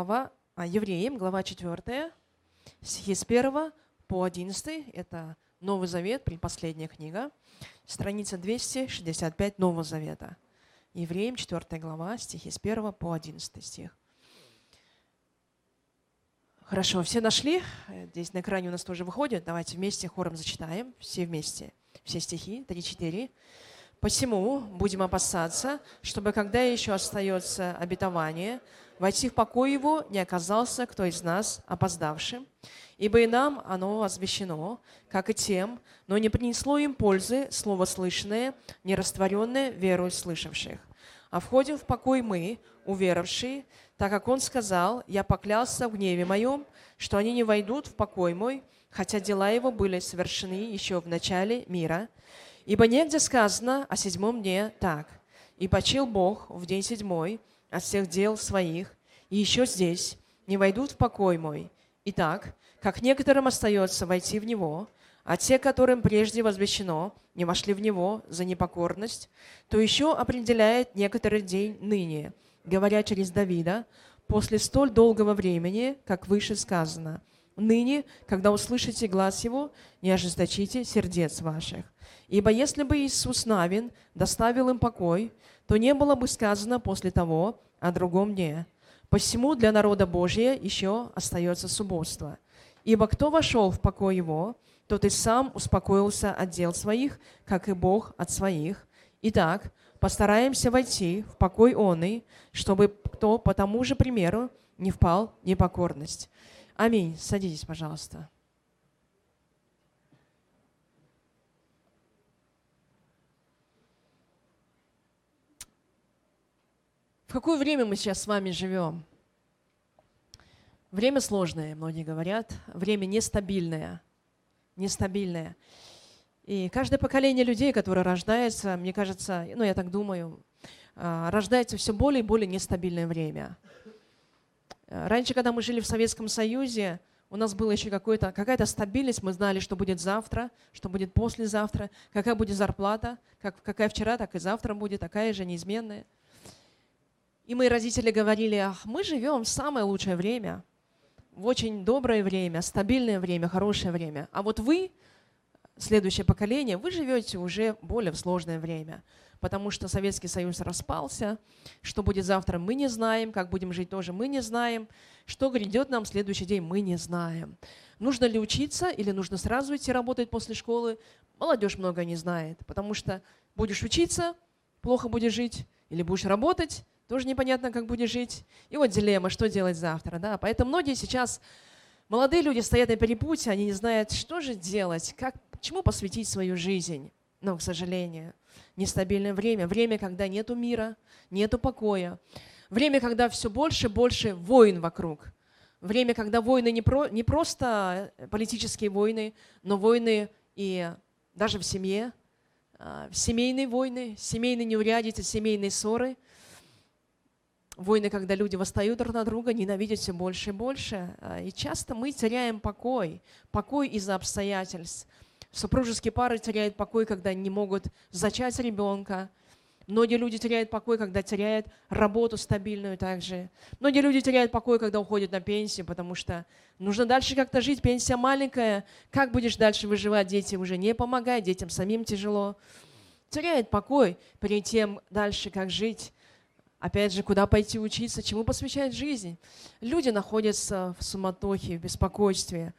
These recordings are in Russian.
глава, а, Евреям, глава 4, стихи с 1 по 11. Это Новый Завет, предпоследняя книга, страница 265 Нового Завета. Евреям, 4 глава, стихи с 1 по 11 стих. Хорошо, все нашли? Здесь на экране у нас тоже выходит. Давайте вместе хором зачитаем. Все вместе. Все стихи. 3-4. Посему будем опасаться, чтобы, когда еще остается обетование, войти в покой его не оказался кто из нас опоздавшим, ибо и нам оно возвещено, как и тем, но не принесло им пользы слово слышанное, не растворенное верою слышавших. А входим в покой мы, уверовавшие, так как Он сказал, «Я поклялся в гневе моем, что они не войдут в покой мой, хотя дела его были совершены еще в начале мира». Ибо негде сказано о седьмом дне так. «И почил Бог в день седьмой от всех дел своих, и еще здесь не войдут в покой мой. Итак, как некоторым остается войти в него, а те, которым прежде возвещено, не вошли в него за непокорность, то еще определяет некоторый день ныне, говоря через Давида, после столь долгого времени, как выше сказано, «Ныне, когда услышите глаз его, не ожесточите сердец ваших». Ибо если бы Иисус Навин доставил им покой, то не было бы сказано после того о другом дне. Посему для народа Божия еще остается субботство. Ибо кто вошел в покой его, тот и сам успокоился от дел своих, как и Бог от своих. Итак, постараемся войти в покой он и, чтобы кто по тому же примеру не впал в непокорность. Аминь. Садитесь, пожалуйста. В какое время мы сейчас с вами живем? Время сложное, многие говорят. Время нестабильное. Нестабильное. И каждое поколение людей, которое рождается, мне кажется, ну я так думаю, а, рождается все более и более нестабильное время. Раньше, когда мы жили в Советском Союзе, у нас была еще какая-то стабильность, мы знали, что будет завтра, что будет послезавтра, какая будет зарплата, как, какая вчера, так и завтра будет, такая же неизменная – и мои родители говорили, ах, мы живем в самое лучшее время, в очень доброе время, стабильное время, хорошее время. А вот вы, следующее поколение, вы живете уже более в сложное время, потому что Советский Союз распался. Что будет завтра, мы не знаем. Как будем жить, тоже мы не знаем. Что грядет нам следующий день, мы не знаем. Нужно ли учиться или нужно сразу идти работать после школы? Молодежь много не знает, потому что будешь учиться, плохо будешь жить, или будешь работать, тоже непонятно, как будешь жить. И вот дилемма, что делать завтра. Да? Поэтому многие сейчас, молодые люди стоят на перепутье, они не знают, что же делать, как, чему посвятить свою жизнь. Но, к сожалению, нестабильное время, время, когда нету мира, нету покоя, время, когда все больше и больше войн вокруг, время, когда войны не, про, не просто политические войны, но войны и даже в семье, а, семейные войны, семейные неурядицы, семейные ссоры – войны, когда люди восстают друг на друга, ненавидят все больше и больше. А, и часто мы теряем покой, покой из-за обстоятельств. Супружеские пары теряют покой, когда не могут зачать ребенка. Многие люди теряют покой, когда теряют работу стабильную также. Многие люди теряют покой, когда уходят на пенсию, потому что нужно дальше как-то жить, пенсия маленькая. Как будешь дальше выживать? Дети уже не помогают, детям самим тяжело. Теряет покой перед тем дальше, как жить. Опять же, куда пойти учиться, чему посвящать жизнь. Люди находятся в суматохе, в беспокойстве.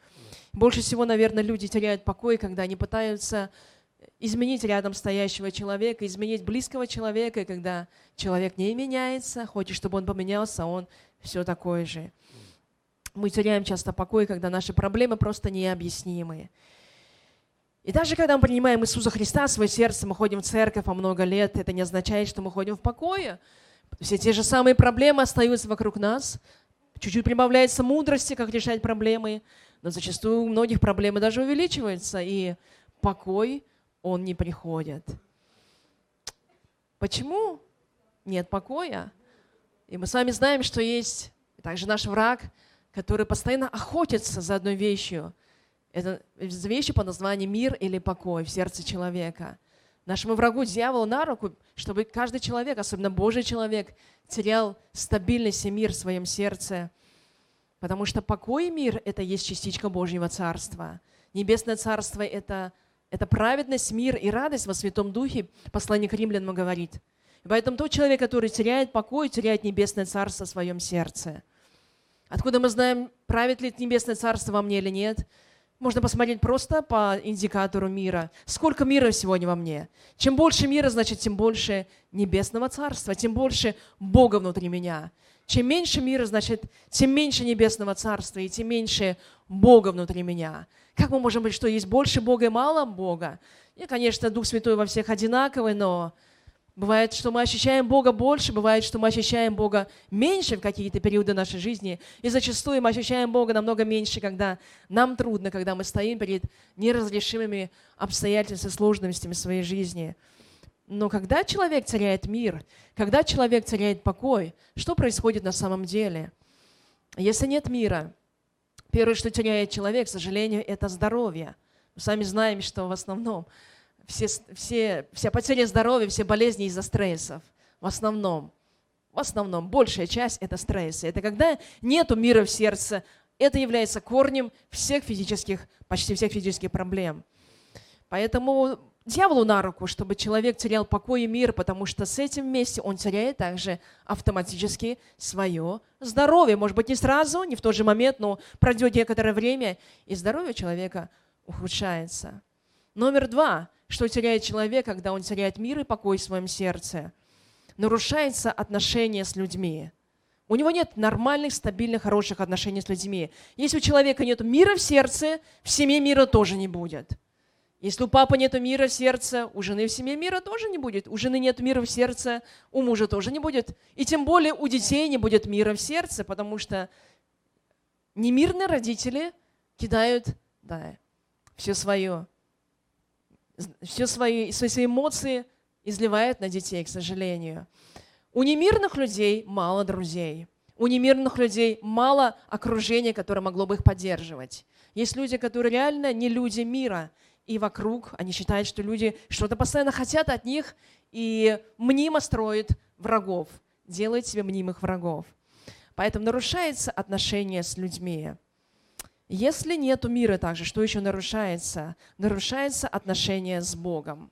Больше всего, наверное, люди теряют покой, когда они пытаются изменить рядом стоящего человека, изменить близкого человека, и когда человек не меняется, хочет, чтобы он поменялся, он все такой же. Мы теряем часто покой, когда наши проблемы просто необъяснимые. И даже когда мы принимаем Иисуса Христа в свое сердце, мы ходим в церковь по много лет, это не означает, что мы ходим в покое. Все те же самые проблемы остаются вокруг нас. Чуть-чуть прибавляется мудрости, как решать проблемы, но зачастую у многих проблемы даже увеличиваются, и покой, он не приходит. Почему нет покоя? И мы с вами знаем, что есть также наш враг, который постоянно охотится за одной вещью. Это вещи по названию мир или покой в сердце человека. Нашему врагу, дьяволу, на руку, чтобы каждый человек, особенно Божий человек, терял стабильность и мир в своем сердце. Потому что покой и мир – это есть частичка Божьего Царства. Небесное Царство – это, это праведность, мир и радость во Святом Духе, послание к римлянам говорит. И поэтому тот человек, который теряет покой, теряет Небесное Царство в своем сердце. Откуда мы знаем, правит ли Небесное Царство во мне или нет – можно посмотреть просто по индикатору мира. Сколько мира сегодня во мне? Чем больше мира, значит, тем больше небесного царства, тем больше Бога внутри меня. Чем меньше мира, значит, тем меньше небесного царства и тем меньше Бога внутри меня. Как мы можем быть, что есть больше Бога и мало Бога? И, конечно, Дух Святой во всех одинаковый, но Бывает, что мы ощущаем Бога больше, бывает, что мы ощущаем Бога меньше в какие-то периоды нашей жизни. И зачастую мы ощущаем Бога намного меньше, когда нам трудно, когда мы стоим перед неразрешимыми обстоятельствами, сложностями своей жизни. Но когда человек теряет мир, когда человек теряет покой, что происходит на самом деле? Если нет мира, первое, что теряет человек, к сожалению, это здоровье. Мы сами знаем, что в основном все, все, вся потеря здоровья, все болезни из-за стрессов. В основном. В основном. Большая часть – это стрессы. Это когда нету мира в сердце. Это является корнем всех физических, почти всех физических проблем. Поэтому дьяволу на руку, чтобы человек терял покой и мир, потому что с этим вместе он теряет также автоматически свое здоровье. Может быть, не сразу, не в тот же момент, но пройдет некоторое время, и здоровье человека ухудшается. Номер два что теряет человек, когда он теряет мир и покой в своем сердце. Нарушается отношение с людьми. У него нет нормальных, стабильных, хороших отношений с людьми. Если у человека нет мира в сердце, в семье мира тоже не будет. Если у папы нет мира в сердце, у жены в семье мира тоже не будет. У жены нет мира в сердце, у мужа тоже не будет. И тем более у детей не будет мира в сердце, потому что немирные родители кидают да, все свое все свои, все свои эмоции изливает на детей, к сожалению. У немирных людей мало друзей. У немирных людей мало окружения, которое могло бы их поддерживать. Есть люди, которые реально не люди мира, и вокруг они считают, что люди что-то постоянно хотят от них и мнимо строят врагов, делают себе мнимых врагов. Поэтому нарушается отношение с людьми. Если нет мира также, что еще нарушается? Нарушается отношение с Богом.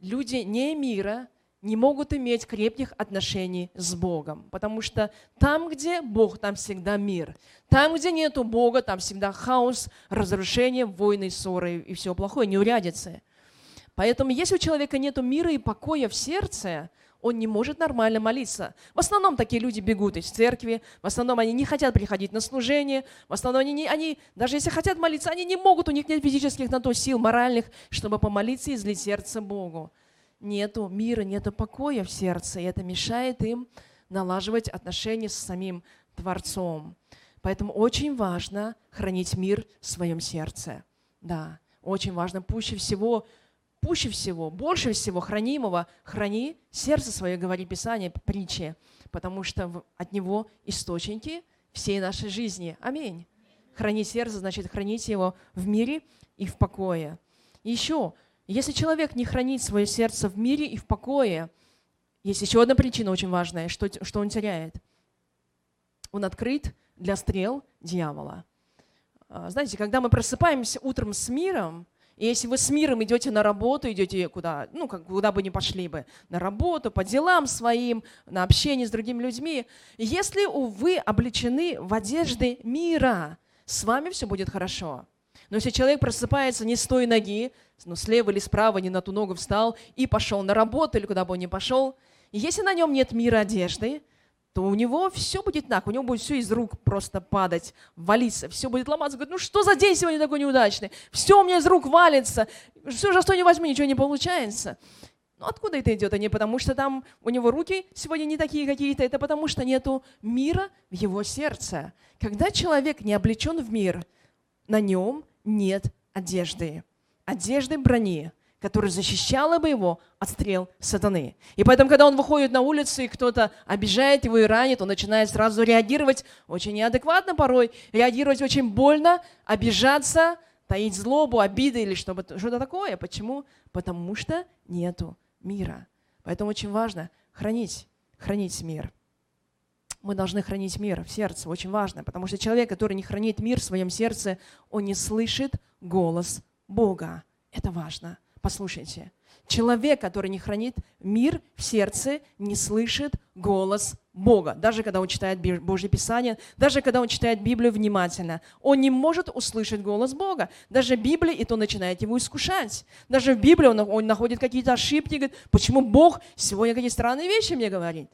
Люди не мира не могут иметь крепких отношений с Богом, потому что там, где Бог, там всегда мир. Там, где нету Бога, там всегда хаос, разрушение, войны, ссоры и все плохое, неурядицы. Поэтому если у человека нет мира и покоя в сердце, он не может нормально молиться. В основном такие люди бегут из церкви, в основном они не хотят приходить на служение, в основном они, не, они даже если хотят молиться, они не могут, у них нет физических на то сил моральных, чтобы помолиться и излить сердце Богу. Нету мира, нету покоя в сердце, и это мешает им налаживать отношения с самим Творцом. Поэтому очень важно хранить мир в своем сердце. Да, очень важно. Пуще всего пуще всего, больше всего хранимого, храни сердце свое, говорит Писание, притчи, потому что от него источники всей нашей жизни. Аминь. Хранить сердце, значит хранить его в мире и в покое. Еще, если человек не хранит свое сердце в мире и в покое, есть еще одна причина очень важная, что, что он теряет. Он открыт для стрел дьявола. А, знаете, когда мы просыпаемся утром с миром, и если вы с миром идете на работу, идете куда, ну, как, куда бы ни пошли бы, на работу, по делам своим, на общение с другими людьми, если вы облечены в одежды мира, с вами все будет хорошо. Но если человек просыпается не с той ноги, ну, слева или справа, не на ту ногу встал и пошел на работу или куда бы он ни пошел, если на нем нет мира одежды, то у него все будет так, у него будет все из рук просто падать, валиться, все будет ломаться. Говорит, ну что за день сегодня такой неудачный? Все у меня из рук валится, все же что не возьми, ничего не получается. Ну откуда это идет? А не потому, что там у него руки сегодня не такие какие-то, это потому, что нету мира в его сердце. Когда человек не облечен в мир, на нем нет одежды, одежды брони которая защищала бы его от стрел сатаны. И поэтому, когда он выходит на улицу, и кто-то обижает его и ранит, он начинает сразу реагировать очень неадекватно порой, реагировать очень больно, обижаться, таить злобу, обиды или что-то что такое. Почему? Потому что нету мира. Поэтому очень важно хранить, хранить мир. Мы должны хранить мир в сердце, очень важно, потому что человек, который не хранит мир в своем сердце, он не слышит голос Бога. Это важно. Послушайте, человек, который не хранит мир в сердце, не слышит голос Бога. Даже когда он читает Божье Писание, даже когда он читает Библию внимательно, он не может услышать голос Бога. Даже Библия, и то начинает его искушать. Даже в Библии он, он находит какие-то ошибки, говорит, почему Бог сегодня какие странные вещи мне говорит.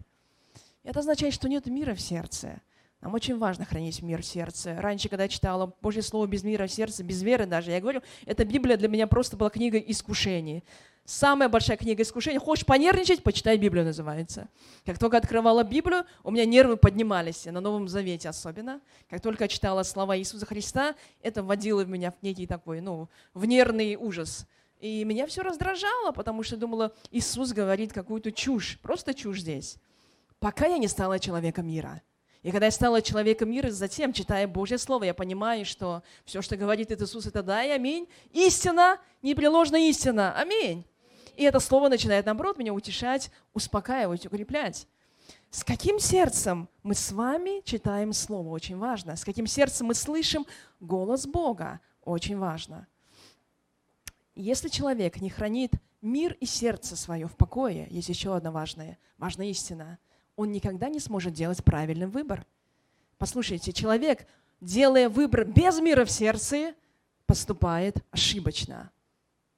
Это означает, что нет мира в сердце. Нам очень важно хранить мир в сердце. Раньше, когда я читала Божье Слово без мира в сердце, без веры даже, я говорю, эта Библия для меня просто была книга искушений. Самая большая книга искушений. Хочешь понервничать? Почитай Библию называется. Как только открывала Библию, у меня нервы поднимались, на Новом Завете особенно. Как только я читала слова Иисуса Христа, это вводило меня в некий такой, ну, в нервный ужас. И меня все раздражало, потому что думала, Иисус говорит какую-то чушь, просто чушь здесь. Пока я не стала человеком мира – и когда я стала человеком мира, затем, читая Божье Слово, я понимаю, что все, что говорит Иисус, это да и аминь. Истина, непреложная истина. Аминь. И это Слово начинает, наоборот, меня утешать, успокаивать, укреплять. С каким сердцем мы с вами читаем Слово? Очень важно. С каким сердцем мы слышим голос Бога? Очень важно. Если человек не хранит мир и сердце свое в покое, есть еще одна важная, важная истина – он никогда не сможет делать правильный выбор. Послушайте, человек, делая выбор без мира в сердце, поступает ошибочно.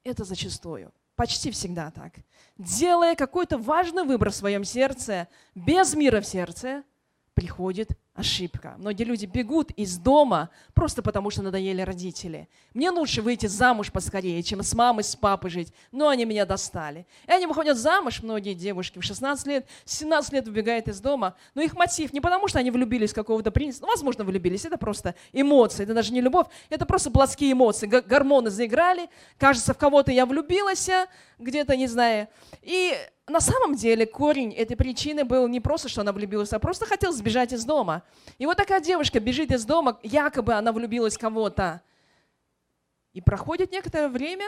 Это зачастую. Почти всегда так. Делая какой-то важный выбор в своем сердце, без мира в сердце, приходит ошибка. Многие люди бегут из дома просто потому, что надоели родители. Мне лучше выйти замуж поскорее, чем с мамой, с папой жить. Но они меня достали. И они выходят замуж, многие девушки в 16 лет, 17 лет убегают из дома. Но их мотив не потому, что они влюбились в какого-то принца. Ну, возможно, влюбились. Это просто эмоции. Это даже не любовь. Это просто плотские эмоции. Гормоны заиграли. Кажется, в кого-то я влюбилась, где-то, не знаю. И на самом деле корень этой причины был не просто, что она влюбилась, а просто хотела сбежать из дома. И вот такая девушка бежит из дома, якобы она влюбилась в кого-то. И проходит некоторое время,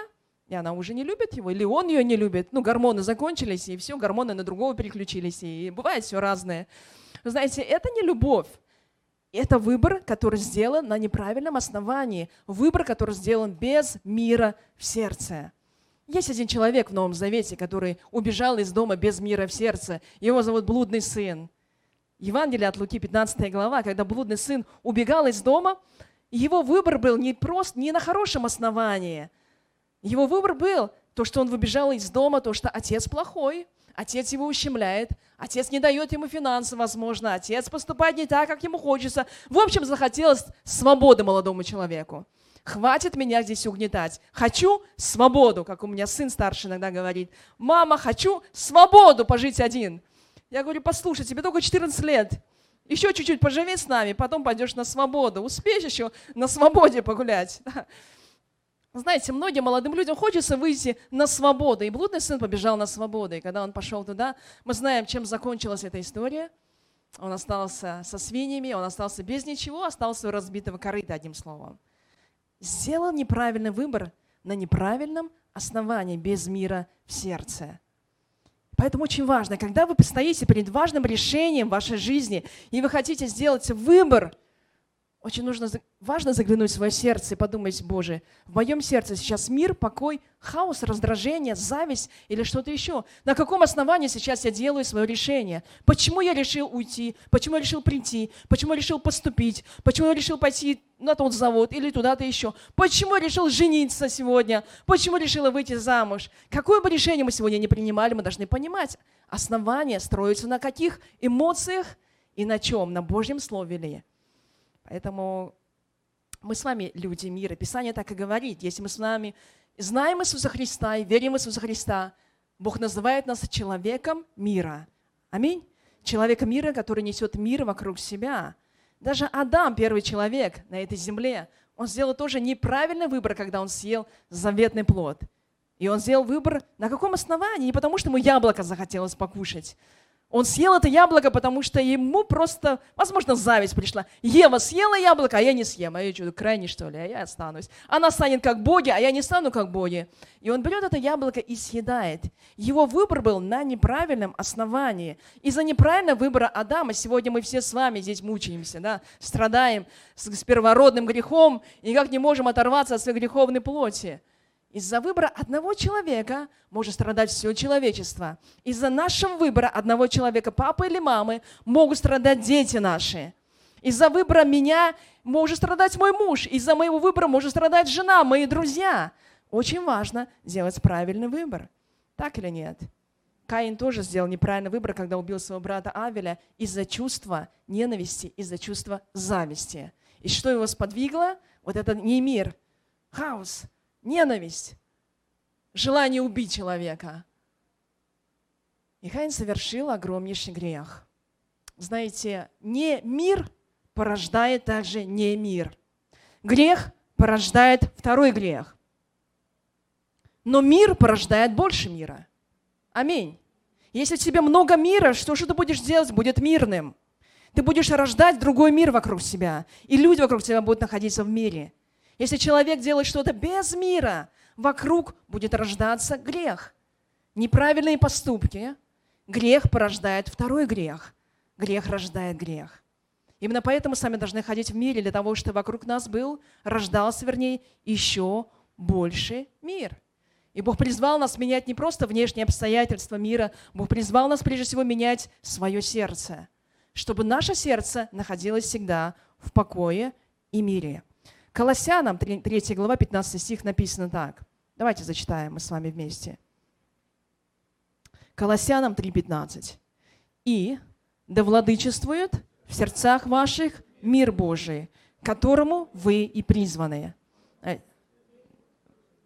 и она уже не любит его, или он ее не любит. Ну, гормоны закончились, и все, гормоны на другого переключились, и бывает все разное. Вы знаете, это не любовь. Это выбор, который сделан на неправильном основании. Выбор, который сделан без мира в сердце. Есть один человек в Новом Завете, который убежал из дома без мира в сердце. Его зовут блудный сын. Евангелие от Луки, 15 глава, когда блудный сын убегал из дома, его выбор был не просто, не на хорошем основании. Его выбор был то, что он выбежал из дома, то, что отец плохой, отец его ущемляет, отец не дает ему финансы, возможно, отец поступает не так, как ему хочется. В общем, захотелось свободы молодому человеку. Хватит меня здесь угнетать. Хочу свободу, как у меня сын старший иногда говорит. Мама, хочу свободу пожить один. Я говорю, послушай, тебе только 14 лет. Еще чуть-чуть поживи с нами, потом пойдешь на свободу. Успеешь еще на свободе погулять. Знаете, многим молодым людям хочется выйти на свободу. И блудный сын побежал на свободу. И когда он пошел туда, мы знаем, чем закончилась эта история. Он остался со свиньями, он остался без ничего, остался у разбитого корыта, одним словом сделал неправильный выбор на неправильном основании, без мира в сердце. Поэтому очень важно, когда вы стоите перед важным решением в вашей жизни, и вы хотите сделать выбор, очень нужно, важно заглянуть в свое сердце и подумать, Боже, в моем сердце сейчас мир, покой, хаос, раздражение, зависть или что-то еще. На каком основании сейчас я делаю свое решение? Почему я решил уйти? Почему я решил прийти? Почему я решил поступить? Почему я решил пойти на тот завод или туда-то еще? Почему я решил жениться сегодня? Почему я решила выйти замуж? Какое бы решение мы сегодня не принимали, мы должны понимать, основание строится на каких эмоциях и на чем? На Божьем Слове ли? Поэтому мы с вами люди мира. Писание так и говорит. Если мы с вами знаем Иисуса Христа и верим в Иисуса Христа, Бог называет нас человеком мира. Аминь. Человеком мира, который несет мир вокруг себя. Даже Адам, первый человек на этой земле, он сделал тоже неправильный выбор, когда он съел заветный плод. И он сделал выбор на каком основании? Не потому, что ему яблоко захотелось покушать. Он съел это яблоко, потому что ему просто, возможно, зависть пришла. Ева съела яблоко, а я не съем. А я что, крайне что ли, а я останусь. Она станет как боги, а я не стану как боги. И он берет это яблоко и съедает. Его выбор был на неправильном основании. Из-за неправильного выбора Адама сегодня мы все с вами здесь мучаемся, да, страдаем с, первородным грехом и никак не можем оторваться от своей греховной плоти. Из-за выбора одного человека может страдать все человечество. Из-за нашего выбора одного человека, папы или мамы, могут страдать дети наши. Из-за выбора меня может страдать мой муж. Из-за моего выбора может страдать жена, мои друзья. Очень важно сделать правильный выбор. Так или нет? Каин тоже сделал неправильный выбор, когда убил своего брата Авеля из-за чувства ненависти, из-за чувства зависти. И что его сподвигло? Вот это не мир, хаос, ненависть, желание убить человека. И Хайн совершил огромнейший грех. Знаете, не мир порождает также не мир. Грех порождает второй грех. Но мир порождает больше мира. Аминь. Если в тебе много мира, что же ты будешь делать? Будет мирным. Ты будешь рождать другой мир вокруг себя. И люди вокруг тебя будут находиться в мире. Если человек делает что-то без мира, вокруг будет рождаться грех. Неправильные поступки. Грех порождает второй грех. Грех рождает грех. Именно поэтому сами должны ходить в мире, для того, чтобы вокруг нас был, рождался, вернее, еще больше мир. И Бог призвал нас менять не просто внешние обстоятельства мира, Бог призвал нас прежде всего менять свое сердце, чтобы наше сердце находилось всегда в покое и мире. Колоссянам, 3 глава, 15 стих написано так. Давайте зачитаем мы с вами вместе. Колоссянам 3.15. «И да владычествует в сердцах ваших мир Божий, которому вы и призваны». Э,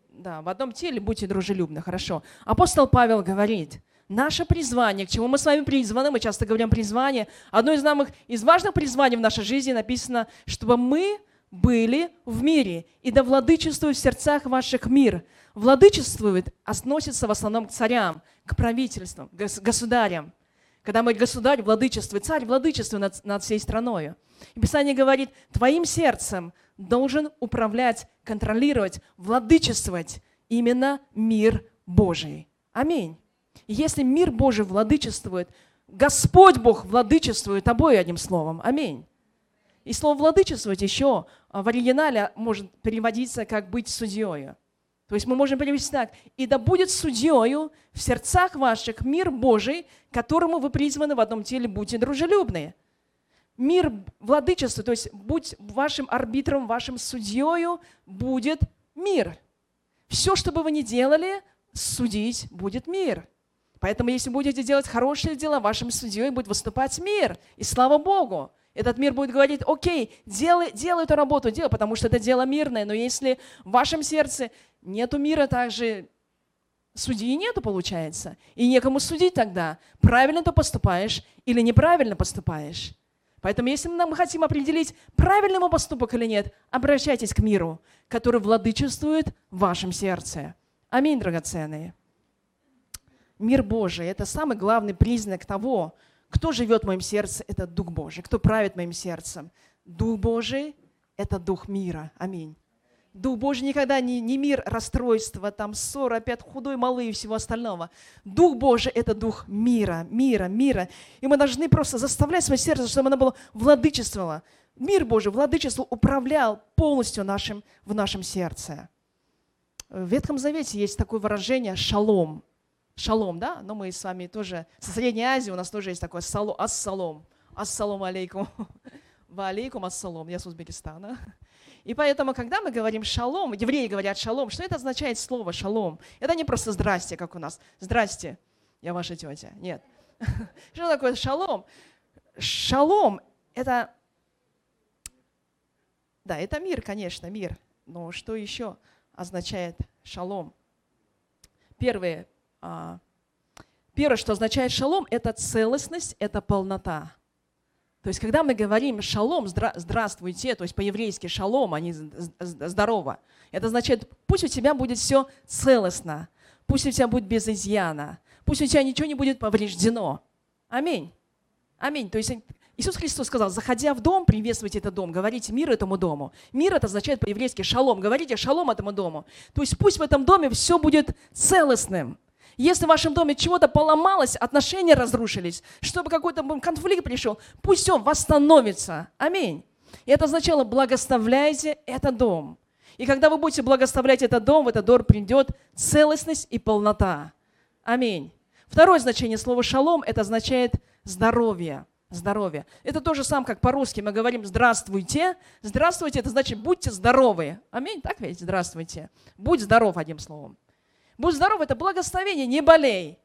да, в одном теле будьте дружелюбны, хорошо. Апостол Павел говорит, наше призвание, к чему мы с вами призваны, мы часто говорим призвание, одно из, самых, из важных призваний в нашей жизни написано, чтобы мы были в мире, и да владычествует в сердцах ваших мир. Владычествует, относится в основном к царям, к правительствам, к государям. Когда мы государь владычествует, царь владычествует над, над всей страной. И Писание говорит, твоим сердцем должен управлять, контролировать, владычествовать именно мир Божий. Аминь. Если мир Божий владычествует, Господь Бог владычествует тобой одним словом. Аминь. И слово «владычествовать» еще а, в оригинале может переводиться как «быть судьей». То есть мы можем перевести так. «И да будет судьею в сердцах ваших мир Божий, которому вы призваны в одном теле, будьте дружелюбны». Мир владычества, то есть будь вашим арбитром, вашим судьею, будет мир. Все, что бы вы ни делали, судить будет мир. Поэтому, если будете делать хорошие дела, вашим судьей будет выступать мир. И слава Богу. Этот мир будет говорить, окей, делай, делай эту работу, делай, потому что это дело мирное. Но если в вашем сердце нету мира, также судьи нету, получается. И некому судить тогда, правильно ты поступаешь или неправильно поступаешь. Поэтому если мы хотим определить, правильный мы поступок или нет, обращайтесь к миру, который владычествует в вашем сердце. Аминь, драгоценные. Мир Божий – это самый главный признак того, кто живет в моем сердце, это Дух Божий. Кто правит моим сердцем? Дух Божий – это Дух мира. Аминь. Дух Божий никогда не, не мир расстройства, там ссор, опять худой, малый и всего остального. Дух Божий – это дух мира, мира, мира. И мы должны просто заставлять свое сердце, чтобы оно было владычествовало. Мир Божий, владычество управлял полностью нашим, в нашем сердце. В Ветхом Завете есть такое выражение «шалом» шалом, да, но мы с вами тоже, со Средней Азии у нас тоже есть такое салу, ассалом, ассалам алейкум, ва алейкум ассалом, я с Узбекистана. И поэтому, когда мы говорим шалом, евреи говорят шалом, что это означает слово шалом? Это не просто здрасте, как у нас. Здрасте, я ваша тетя. Нет. Что такое шалом? Шалом – это, да, это мир, конечно, мир. Но что еще означает шалом? Первое, первое, что означает шалом, это целостность, это полнота. То есть, когда мы говорим шалом, здравствуйте, то есть по-еврейски шалом, а не здорово, это означает, пусть у тебя будет все целостно, пусть у тебя будет без изъяна, пусть у тебя ничего не будет повреждено. Аминь. Аминь. То есть Иисус Христос сказал, заходя в дом, приветствуйте этот дом, говорите мир этому дому. Мир это означает по-еврейски шалом. Говорите шалом этому дому. То есть пусть в этом доме все будет целостным. Если в вашем доме чего-то поломалось, отношения разрушились, чтобы какой-то конфликт пришел, пусть он восстановится. Аминь. И это означало, благословляйте этот дом. И когда вы будете благословлять этот дом, в этот дом придет целостность и полнота. Аминь. Второе значение слова «шалом» – это означает здоровье. Здоровье. Это то же самое, как по-русски мы говорим «здравствуйте». Здравствуйте – это значит «будьте здоровы». Аминь, так ведь? Здравствуйте. Будь здоров, одним словом. Будь здоров – это благословение, не болей.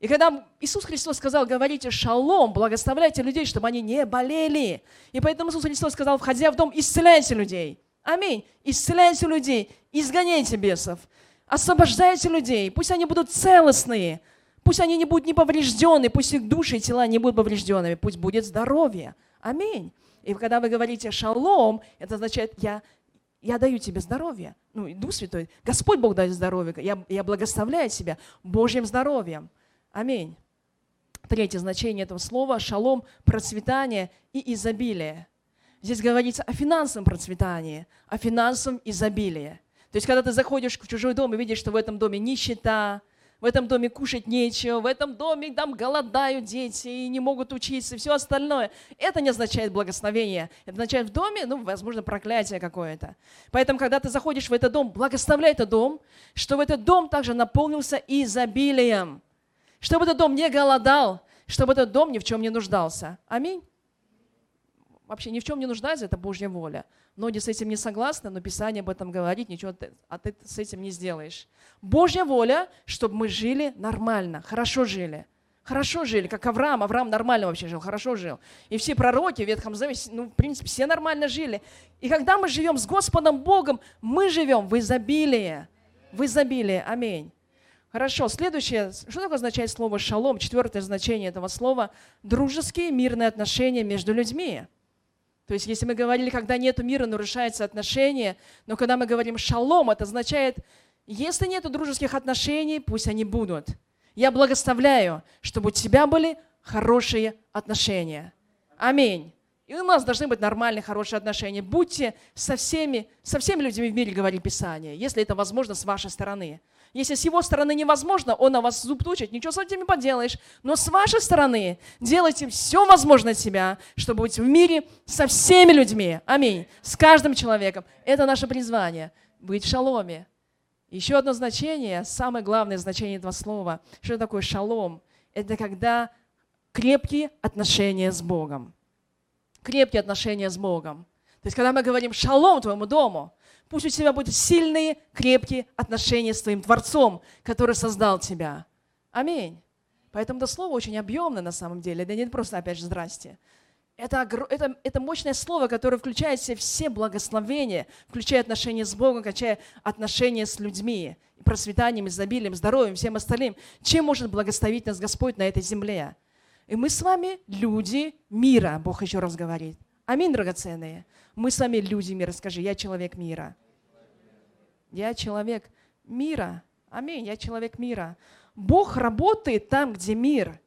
И когда Иисус Христос сказал, говорите шалом, благословляйте людей, чтобы они не болели. И поэтому Иисус Христос сказал, входя в дом, исцеляйте людей. Аминь. Исцеляйте людей, изгоняйте бесов, освобождайте людей, пусть они будут целостные, пусть они не будут не повреждены, пусть их души и тела не будут поврежденными, пусть будет здоровье. Аминь. И когда вы говорите шалом, это означает, я, я даю тебе здоровье. Ну, и Дух Святой, Господь Бог дает здоровье, я, я благословляю себя Божьим здоровьем. Аминь. Третье значение этого слова – шалом, процветание и изобилие. Здесь говорится о финансовом процветании, о финансовом изобилии. То есть, когда ты заходишь в чужой дом и видишь, что в этом доме нищета, в этом доме кушать нечего, в этом доме там голодают дети и не могут учиться, и все остальное. Это не означает благословение. Это означает в доме, ну, возможно, проклятие какое-то. Поэтому, когда ты заходишь в этот дом, благословляй этот дом, чтобы этот дом также наполнился изобилием чтобы этот дом не голодал, чтобы этот дом ни в чем не нуждался. Аминь. Вообще ни в чем не нуждается, это Божья воля. Многие с этим не согласны, но Писание об этом говорит, ничего ты, а ты с этим не сделаешь. Божья воля, чтобы мы жили нормально, хорошо жили. Хорошо жили, как Авраам. Авраам нормально вообще жил, хорошо жил. И все пророки в Ветхом Завете, ну, в принципе, все нормально жили. И когда мы живем с Господом Богом, мы живем в изобилии. В изобилии. Аминь. Хорошо, следующее. Что такое означает слово «шалом»? Четвертое значение этого слова – дружеские мирные отношения между людьми. То есть, если мы говорили, когда нет мира, нарушаются отношения, но когда мы говорим «шалом», это означает, если нет дружеских отношений, пусть они будут. Я благословляю, чтобы у тебя были хорошие отношения. Аминь. И у нас должны быть нормальные, хорошие отношения. Будьте со всеми, со всеми людьми в мире, говорит Писание, если это возможно с вашей стороны. Если с его стороны невозможно, он на вас зуб точит, ничего с этим не поделаешь. Но с вашей стороны делайте все возможное от себя, чтобы быть в мире со всеми людьми. Аминь. С каждым человеком. Это наше призвание. Быть в шаломе. Еще одно значение, самое главное значение этого слова. Что такое шалом? Это когда крепкие отношения с Богом. Крепкие отношения с Богом. То есть, когда мы говорим «шалом твоему дому», Пусть у тебя будут сильные, крепкие отношения с твоим Творцом, который создал тебя. Аминь. Поэтому это слово очень объемное на самом деле. Это не просто, опять же, здрасте. Это, это, это мощное слово, которое включает в себя все благословения, включая отношения с Богом, включая отношения с людьми, процветанием, изобилием, здоровьем, всем остальным. Чем может благословить нас Господь на этой земле? И мы с вами люди мира, Бог еще раз говорит. Аминь, драгоценные. Мы с вами люди мира. Скажи, я человек мира. Я человек мира. Аминь, я человек мира. Бог работает там, где мир.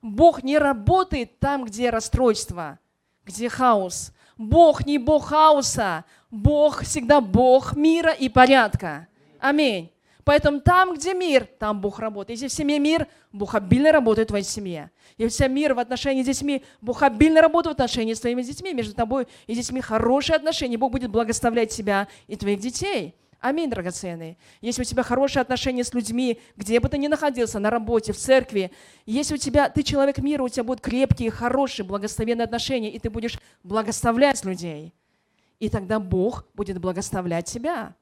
Бог не работает там, где расстройство, где хаос. Бог не Бог хаоса. Бог всегда Бог мира и порядка. Аминь. Поэтому там, где мир, там Бог работает. Если в семье мир, Бог обильно работает в твоей семье. Если мир в отношении с детьми, Бог обильно работает в отношении с твоими детьми. Между тобой и детьми хорошие отношения. Бог будет благословлять тебя и твоих детей. Аминь, драгоценные. Если у тебя хорошие отношения с людьми, где бы ты ни находился, на работе, в церкви, если у тебя, ты человек мира, у тебя будут крепкие, хорошие, благословенные отношения, и ты будешь благословлять людей, и тогда Бог будет благословлять тебя.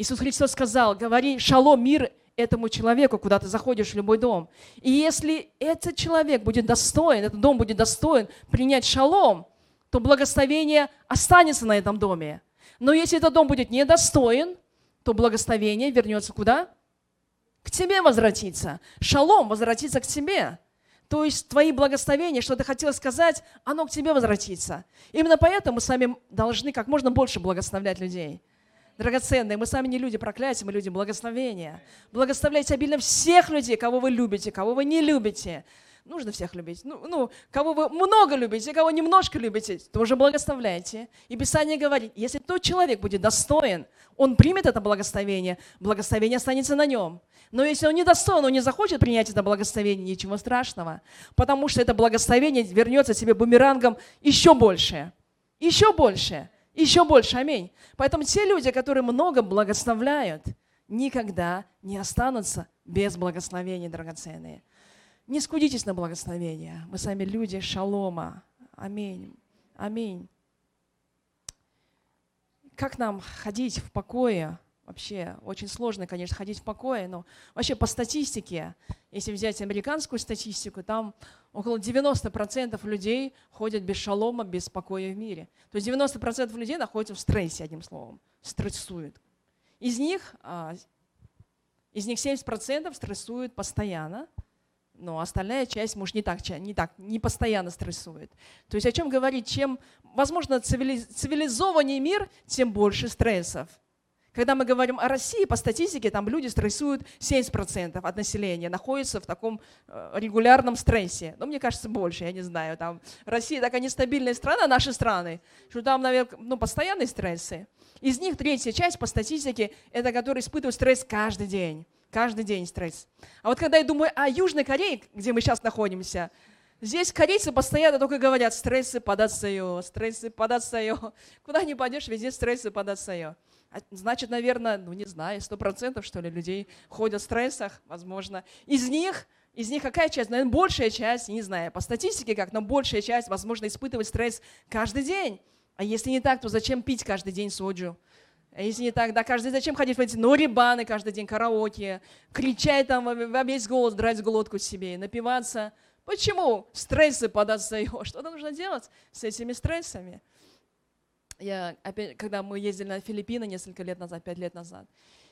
Иисус Христос сказал, говори шалом, мир этому человеку, куда ты заходишь в любой дом. И если этот человек будет достоин, этот дом будет достоин принять шалом, то благословение останется на этом доме. Но если этот дом будет недостоин, то благословение вернется куда? К тебе возвратится. Шалом возвратится к тебе. То есть твои благословения, что ты хотел сказать, оно к тебе возвратится. Именно поэтому мы с вами должны как можно больше благословлять людей. Драгоценные, мы сами не люди проклятия, мы люди благословения. Благословляйте обильно всех людей, кого вы любите, кого вы не любите. Нужно всех любить. Ну, ну, кого вы много любите, кого немножко любите, тоже благословляйте. И Писание говорит, если тот человек будет достоин, он примет это благословение, благословение останется на нем. Но если он не достоин, он не захочет принять это благословение, ничего страшного, потому что это благословение вернется себе бумерангом еще больше, еще больше, еще больше. Аминь. Поэтому те люди, которые много благословляют, никогда не останутся без благословения, драгоценные. Не скудитесь на благословение. Мы сами люди шалома. Аминь. Аминь. Как нам ходить в покое? Вообще очень сложно, конечно, ходить в покое, но вообще по статистике, если взять американскую статистику, там около 90% людей ходят без шалома, без покоя в мире. То есть 90% людей находятся в стрессе, одним словом, стрессуют. Из них, а, из них 70% стрессуют постоянно, но остальная часть, может, не так, не так, не постоянно стрессует. То есть о чем говорить? Чем, возможно, цивилизованнее мир, тем больше стрессов. Когда мы говорим о России, по статистике, там люди стрессуют 70% от населения, находятся в таком э, регулярном стрессе. Но мне кажется, больше, я не знаю. Там Россия такая нестабильная страна, наши страны, что там, наверное, ну, постоянные стрессы. Из них третья часть по статистике – это которые испытывают стресс каждый день. Каждый день стресс. А вот когда я думаю о Южной Корее, где мы сейчас находимся, здесь корейцы постоянно только говорят стрессы податься стрессы податься Куда ни пойдешь, везде стрессы податься а, Значит, наверное, ну не знаю, сто процентов, что ли, людей ходят в стрессах, возможно. Из них из них какая часть? Наверное, большая часть, не знаю, по статистике как, но большая часть, возможно, испытывать стресс каждый день. А если не так, то зачем пить каждый день соджу? А если не так, да каждый зачем ходить в эти норибаны каждый день, караоке, кричать там во весь голос, драть глотку себе, напиваться? Почему? Стрессы его. Что-то нужно делать с этими стрессами. Я опять, когда мы ездили на Филиппины несколько лет назад, пять лет назад,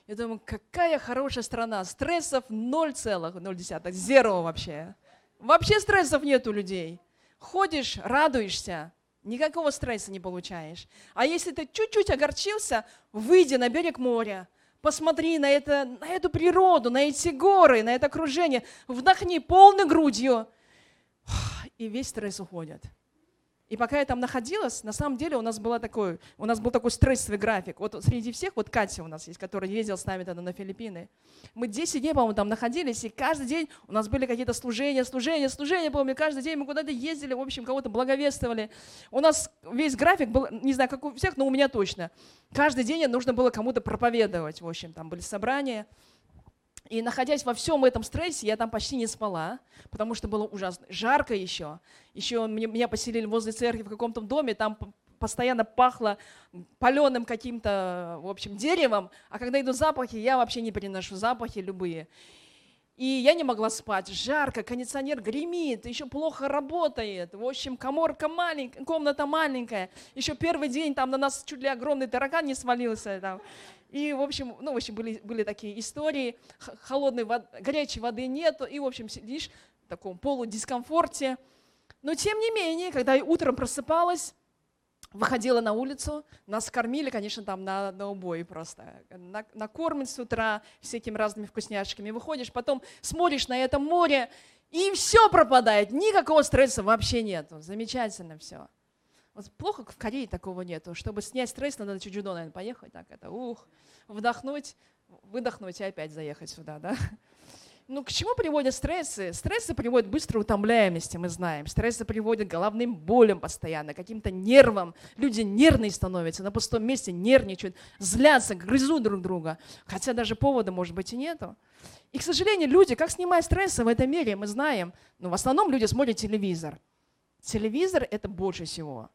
я думаю, какая хорошая страна. Стрессов 0,0, зеро вообще. Вообще стрессов нет у людей. Ходишь, радуешься, Никакого стресса не получаешь. А если ты чуть-чуть огорчился, выйди на берег моря, посмотри на, это, на эту природу, на эти горы, на это окружение, вдохни полной грудью, и весь стресс уходит. И пока я там находилась, на самом деле у нас, была такой, у нас был такой стрессовый график. Вот среди всех, вот Катя у нас есть, которая ездила с нами тогда на Филиппины. Мы 10 дней, по-моему, там находились, и каждый день у нас были какие-то служения, служения, служения, помню, каждый день мы куда-то ездили, в общем, кого-то благовествовали. У нас весь график был, не знаю, как у всех, но у меня точно. Каждый день нужно было кому-то проповедовать, в общем, там были собрания. И находясь во всем этом стрессе, я там почти не спала, потому что было ужасно жарко еще. Еще меня поселили возле церкви в каком-то доме, там постоянно пахло паленым каким-то, в общем, деревом. А когда идут запахи, я вообще не переношу запахи любые. И я не могла спать, жарко, кондиционер гремит, еще плохо работает. В общем, коморка маленькая, комната маленькая. Еще первый день там на нас чуть ли огромный таракан не свалился. Там. И, в общем, ну, в общем, были, были такие истории, холодной воды, горячей воды нету, и, в общем, сидишь в таком полудискомфорте. Но, тем не менее, когда я утром просыпалась, выходила на улицу, нас кормили, конечно, там на, на убой просто. На, накормят с утра всякими разными вкусняшками. Выходишь, потом смотришь на это море, и все пропадает, никакого стресса вообще нету. Замечательно все. Вот плохо в Корее такого нету. Чтобы снять стресс, надо чуть-чуть, наверное, поехать. Так, это ух, вдохнуть, выдохнуть и опять заехать сюда, да? Ну, к чему приводят стрессы? Стрессы приводят к быстрой утомляемости, мы знаем. Стрессы приводят к головным болям постоянно, каким-то нервам. Люди нервные становятся, на пустом месте нервничают, злятся, грызут друг друга. Хотя даже повода, может быть, и нету. И, к сожалению, люди, как снимать стрессы в этом мире, мы знаем. Но в основном люди смотрят телевизор. Телевизор – это больше всего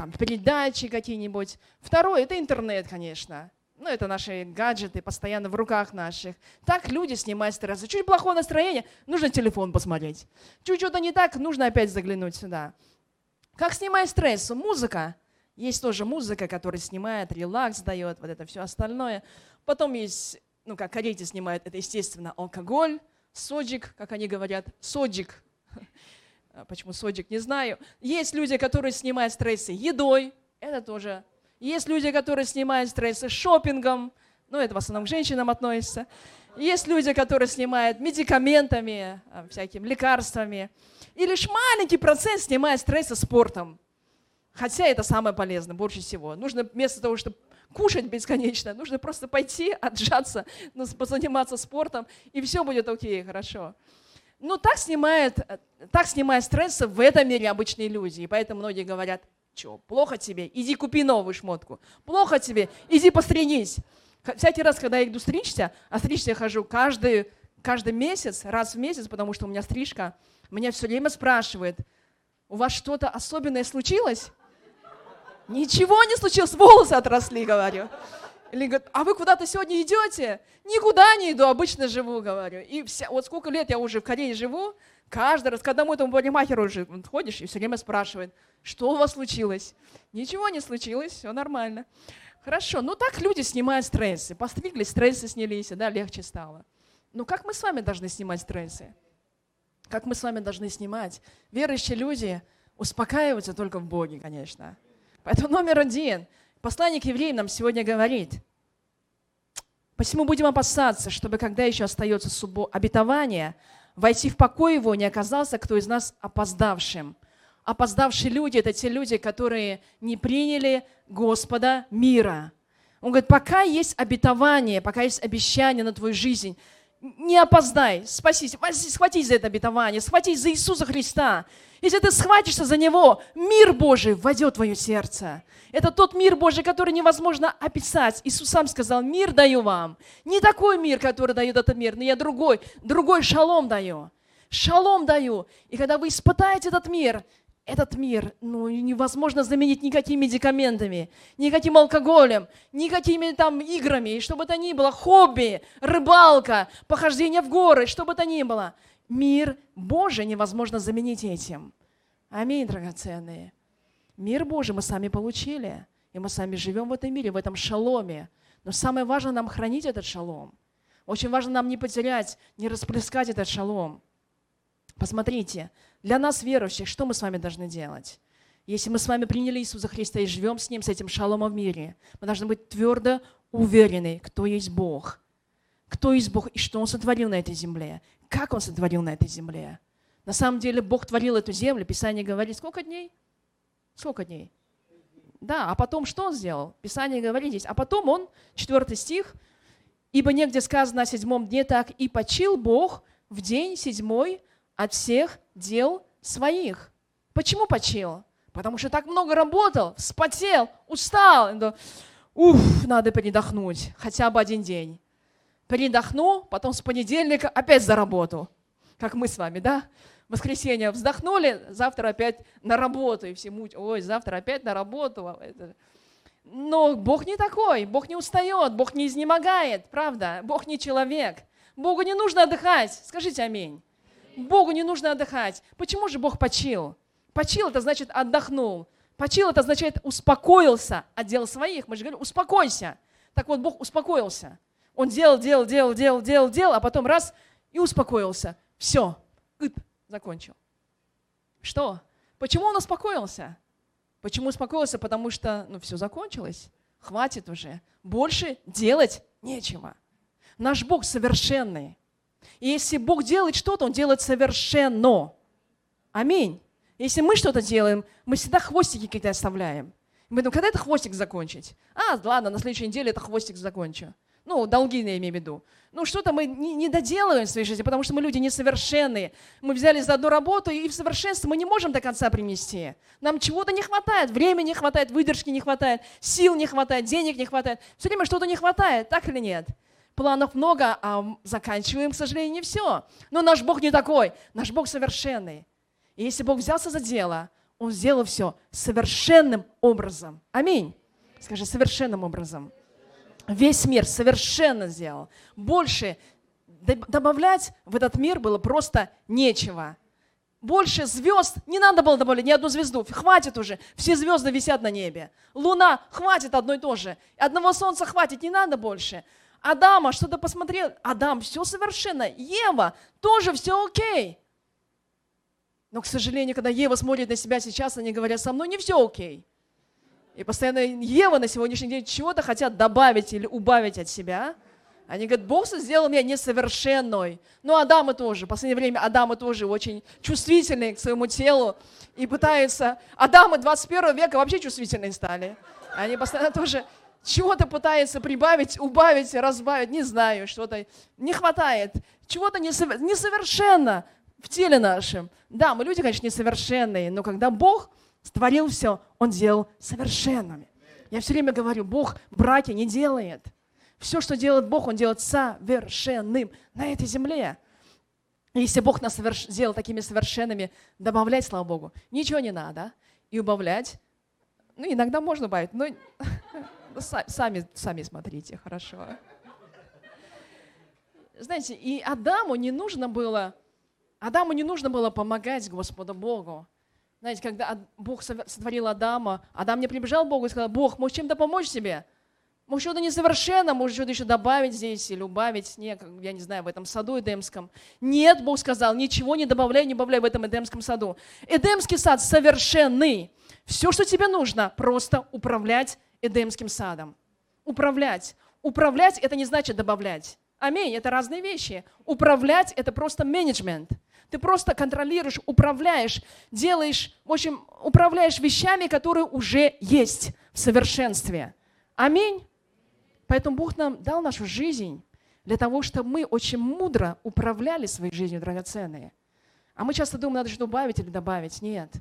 там, передачи какие-нибудь. Второе – это интернет, конечно. Ну, это наши гаджеты постоянно в руках наших. Так люди снимают стресс. Чуть плохое настроение, нужно телефон посмотреть. Чуть что-то не так, нужно опять заглянуть сюда. Как снимать стресс? Музыка. Есть тоже музыка, которая снимает, релакс дает, вот это все остальное. Потом есть, ну, как корейцы снимают, это, естественно, алкоголь, соджик, как они говорят, соджик. А почему соджик, не знаю. Есть люди, которые снимают стрессы едой, это тоже. Есть люди, которые снимают стрессы шопингом, ну, это в основном к женщинам относится. Есть люди, которые снимают медикаментами, а, всякими лекарствами. И лишь маленький процент снимает стресса спортом. Хотя это самое полезное, больше всего. Нужно вместо того, чтобы кушать бесконечно, нужно просто пойти, отжаться, ну, позаниматься спортом, и все будет окей, хорошо. Ну, так снимает, так снимает стресс в этом мире обычные люди. И поэтому многие говорят, что, плохо тебе, иди купи новую шмотку. Плохо тебе, иди постренись. Всякий раз, когда я иду стричься, а стричься я хожу каждый, каждый месяц, раз в месяц, потому что у меня стрижка, меня все время спрашивают, у вас что-то особенное случилось? Ничего не случилось, волосы отросли, говорю. Или говорит, а вы куда-то сегодня идете? Никуда не иду, обычно живу, говорю. И вся, вот сколько лет я уже в Корее живу, каждый раз, когда мы этому парикмахеру уже ходишь, и все время спрашивает, что у вас случилось? Ничего не случилось, все нормально. Хорошо, ну так люди снимают стрессы. Постриглись, стрессы снялись, да, легче стало. Но как мы с вами должны снимать стрессы? Как мы с вами должны снимать? Верующие люди успокаиваются только в Боге, конечно. Поэтому номер один. Посланник евреям нам сегодня говорит, посему будем опасаться, чтобы когда еще остается субо обетование, войти в покой его не оказался кто из нас опоздавшим – опоздавшие люди – это те люди, которые не приняли Господа мира. Он говорит, пока есть обетование, пока есть обещание на твою жизнь, не опоздай, спасись, схватись за это обетование, схватись за Иисуса Христа. Если ты схватишься за Него, мир Божий войдет в твое сердце. Это тот мир Божий, который невозможно описать. Иисус сам сказал, мир даю вам. Не такой мир, который дает этот мир, но я другой, другой шалом даю. Шалом даю. И когда вы испытаете этот мир, этот мир ну, невозможно заменить никакими медикаментами, никаким алкоголем, никакими там играми, и что бы то ни было, хобби, рыбалка, похождение в горы, что бы то ни было. Мир Божий невозможно заменить этим. Аминь, драгоценные. Мир Божий мы сами получили, и мы сами живем в этом мире, в этом шаломе. Но самое важное нам хранить этот шалом. Очень важно нам не потерять, не расплескать этот шалом. Посмотрите, для нас, верующих, что мы с вами должны делать? Если мы с вами приняли Иисуса Христа и живем с Ним, с этим шаломом в мире, мы должны быть твердо уверены, кто есть Бог, кто есть Бог и что Он сотворил на этой земле, как Он сотворил на этой земле. На самом деле Бог творил эту землю, Писание говорит, сколько дней? Сколько дней? Да, а потом что Он сделал? Писание говорит здесь, а потом Он, четвертый стих, «Ибо негде сказано о седьмом дне так, и почил Бог в день седьмой от всех дел своих. Почему почил? Потому что так много работал, вспотел, устал. Уф, надо передохнуть, хотя бы один день. Передохну, потом с понедельника опять за работу. Как мы с вами, да? В воскресенье вздохнули, завтра опять на работу. И все муть, ой, завтра опять на работу. Но Бог не такой, Бог не устает, Бог не изнемогает, правда? Бог не человек. Богу не нужно отдыхать. Скажите аминь. Богу не нужно отдыхать. Почему же Бог почил? Почил – это значит отдохнул. Почил – это означает успокоился от дел своих. Мы же говорим, успокойся. Так вот, Бог успокоился. Он делал, делал, делал, делал, делал, делал, а потом раз и успокоился. Все, Ип, закончил. Что? Почему он успокоился? Почему успокоился? Потому что, ну, все закончилось. Хватит уже. Больше делать нечего. Наш Бог совершенный. И если Бог делает что-то, Он делает совершенно. Аминь. Если мы что-то делаем, мы всегда хвостики какие-то оставляем. Мы думаем, когда это хвостик закончить? А, ладно, на следующей неделе это хвостик закончу. Ну, долги я имею в виду. Ну, что-то мы не, доделываем в своей жизни, потому что мы люди несовершенные. Мы взяли за одну работу, и в совершенство мы не можем до конца принести. Нам чего-то не хватает, времени не хватает, выдержки не хватает, сил не хватает, денег не хватает. Все время что-то не хватает, так или нет? Планов много, а заканчиваем, к сожалению, не все. Но наш Бог не такой. Наш Бог совершенный. И если Бог взялся за дело, Он сделал все совершенным образом. Аминь. Скажи, совершенным образом. Весь мир совершенно сделал. Больше добавлять в этот мир было просто нечего. Больше звезд не надо было добавлять ни одну звезду. Хватит уже. Все звезды висят на небе. Луна хватит одной тоже. Одного солнца хватит, не надо больше. Адама что-то посмотрел, Адам, все совершенно, Ева, тоже все окей. Но, к сожалению, когда Ева смотрит на себя сейчас, они говорят, со мной не все окей. И постоянно Ева на сегодняшний день чего-то хотят добавить или убавить от себя. Они говорят, Бог сделал меня несовершенной. Ну, Адамы тоже. В последнее время Адамы тоже очень чувствительные к своему телу и пытаются... Адамы 21 века вообще чувствительные стали. Они постоянно тоже чего-то пытаются прибавить, убавить, разбавить, не знаю, что-то не хватает, чего-то несовершенно в теле нашем. Да, мы люди, конечно, несовершенные, но когда Бог створил все, Он делал совершенными. Я все время говорю, Бог братья не делает. Все, что делает Бог, Он делает совершенным на этой земле. если Бог нас соверш... сделал такими совершенными, добавлять, слава Богу, ничего не надо. И убавлять, ну, иногда можно убавить, но сами, сами смотрите, хорошо. Знаете, и Адаму не нужно было, Адаму не нужно было помогать Господу Богу. Знаете, когда Бог сотворил Адама, Адам не прибежал к Богу и сказал, Бог, может чем-то помочь тебе? Может, что-то несовершенно, может, что-то еще добавить здесь или убавить, не, я не знаю, в этом саду Эдемском. Нет, Бог сказал, ничего не добавляй, не добавляй в этом Эдемском саду. Эдемский сад совершенный. Все, что тебе нужно, просто управлять Эдемским садом. Управлять. Управлять – это не значит добавлять. Аминь, это разные вещи. Управлять – это просто менеджмент. Ты просто контролируешь, управляешь, делаешь, в общем, управляешь вещами, которые уже есть в совершенстве. Аминь. Поэтому Бог нам дал нашу жизнь для того, чтобы мы очень мудро управляли своей жизнью драгоценные. А мы часто думаем, надо что добавить или добавить. Нет.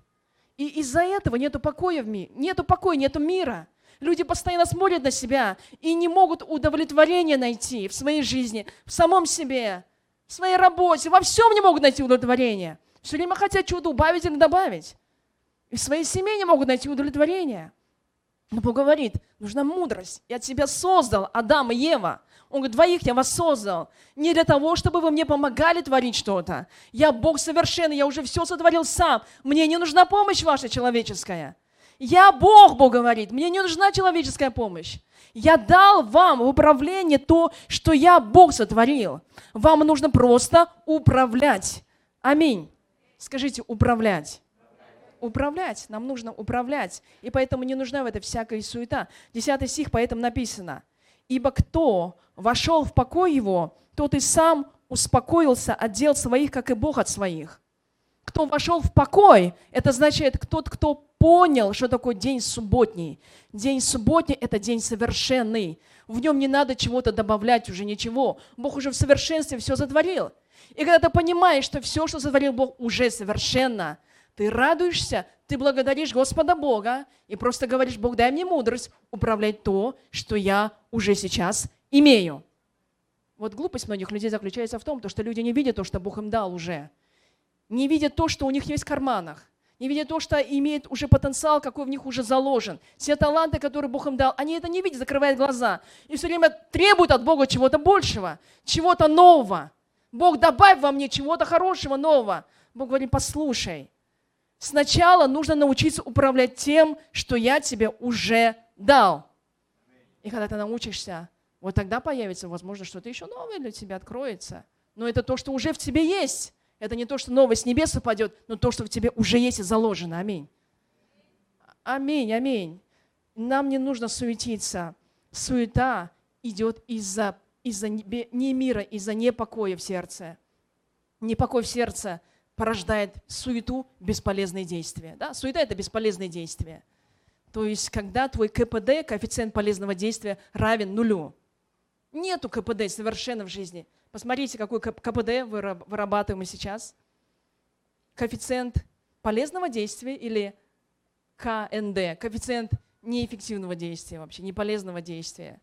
И из-за этого нету покоя в мире, нету покоя, нету мира. Люди постоянно смотрят на себя и не могут удовлетворения найти в своей жизни, в самом себе, в своей работе, во всем не могут найти удовлетворение. Все время хотят чего-то убавить или добавить. И в своей семье не могут найти удовлетворение. Но Бог говорит, нужна мудрость. Я тебя создал, Адам и Ева. Он говорит, двоих я вас создал. Не для того, чтобы вы мне помогали творить что-то. Я Бог совершенный, я уже все сотворил сам. Мне не нужна помощь ваша человеческая. Я Бог, Бог говорит, мне не нужна человеческая помощь. Я дал вам в управление то, что я Бог сотворил. Вам нужно просто управлять. Аминь. Скажите, управлять управлять, нам нужно управлять. И поэтому не нужна в это всякая суета. Десятый стих, поэтому написано. «Ибо кто вошел в покой его, тот и сам успокоился от дел своих, как и Бог от своих». Кто вошел в покой, это значит тот, кто понял, что такое день субботний. День субботний – это день совершенный. В нем не надо чего-то добавлять уже ничего. Бог уже в совершенстве все затворил. И когда ты понимаешь, что все, что сотворил Бог, уже совершенно – ты радуешься, ты благодаришь Господа Бога и просто говоришь, Бог, дай мне мудрость управлять то, что я уже сейчас имею. Вот глупость многих людей заключается в том, что люди не видят то, что Бог им дал уже. Не видят то, что у них есть в карманах. Не видят то, что имеет уже потенциал, какой в них уже заложен. Все таланты, которые Бог им дал, они это не видят, закрывают глаза. И все время требуют от Бога чего-то большего, чего-то нового. Бог, добавь во мне чего-то хорошего, нового. Бог говорит, послушай, Сначала нужно научиться управлять тем, что я тебе уже дал. И когда ты научишься, вот тогда появится, возможно, что-то еще новое для тебя откроется. Но это то, что уже в тебе есть. Это не то, что новое с небес упадет, но то, что в тебе уже есть и заложено. Аминь. Аминь, аминь. Нам не нужно суетиться. Суета идет из-за из не мира, из-за непокоя в сердце. Непокой в сердце порождает суету, бесполезные действия. Да? Суета – это бесполезные действия. То есть, когда твой КПД, коэффициент полезного действия, равен нулю. Нету КПД совершенно в жизни. Посмотрите, какой КПД вырабатываем мы сейчас. Коэффициент полезного действия или КНД, коэффициент неэффективного действия вообще, неполезного действия.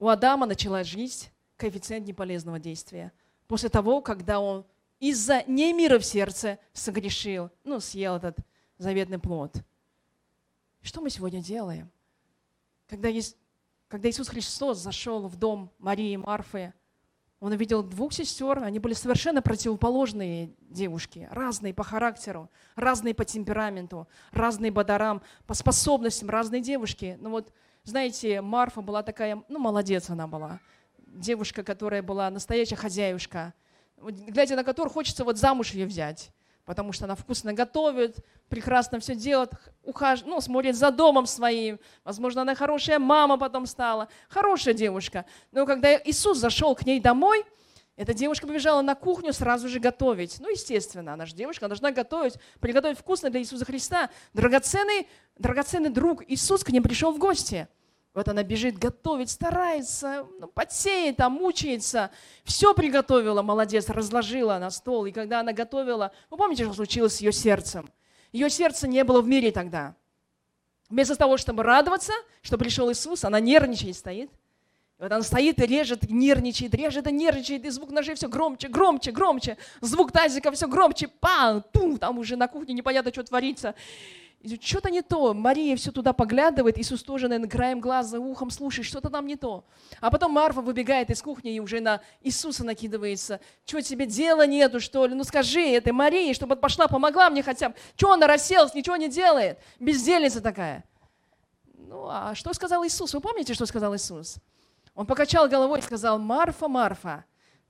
У Адама началась жизнь, коэффициент неполезного действия – после того, когда он из-за не мира в сердце согрешил, ну, съел этот заветный плод. Что мы сегодня делаем? Когда, когда Иисус Христос зашел в дом Марии и Марфы, он увидел двух сестер, они были совершенно противоположные девушки, разные по характеру, разные по темпераменту, разные по дарам, по способностям, разные девушки. Но вот, знаете, Марфа была такая, ну, молодец она была девушка, которая была настоящая хозяюшка, глядя на которую хочется вот замуж ее взять. потому что она вкусно готовит, прекрасно все делает, ухаж... ну, смотрит за домом своим. Возможно, она хорошая мама потом стала, хорошая девушка. Но когда Иисус зашел к ней домой, эта девушка побежала на кухню сразу же готовить. Ну, естественно, она же девушка, она должна готовить, приготовить вкусно для Иисуса Христа. Драгоценный, драгоценный друг Иисус к ним пришел в гости. Вот она бежит готовить, старается, ну, подсеет, там, мучается. Все приготовила, молодец, разложила на стол. И когда она готовила, вы помните, что случилось с ее сердцем? Ее сердца не было в мире тогда. Вместо того, чтобы радоваться, что пришел Иисус, она нервничает стоит. И вот она стоит и режет, нервничает, режет и нервничает, и звук ножей все громче, громче, громче, звук тазика все громче, пам, пум, там уже на кухне непонятно, что творится что-то не то. Мария все туда поглядывает, Иисус тоже, наверное, краем глаза, ухом слушает, что-то там не то. А потом Марфа выбегает из кухни и уже на Иисуса накидывается. Что тебе дела нету, что ли? Ну скажи этой Марии, чтобы пошла, помогла мне хотя бы. Что она расселась, ничего не делает? Бездельница такая. Ну, а что сказал Иисус? Вы помните, что сказал Иисус? Он покачал головой и сказал, Марфа, Марфа,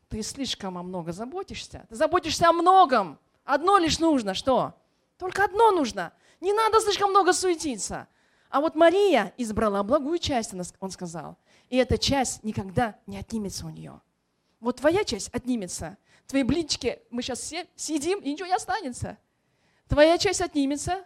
ты слишком о много заботишься. Ты заботишься о многом. Одно лишь нужно. Что? Только одно нужно – не надо слишком много суетиться. А вот Мария избрала благую часть, он сказал. И эта часть никогда не отнимется у нее. Вот твоя часть отнимется. Твои блинчики, мы сейчас все сидим, и ничего не останется. Твоя часть отнимется,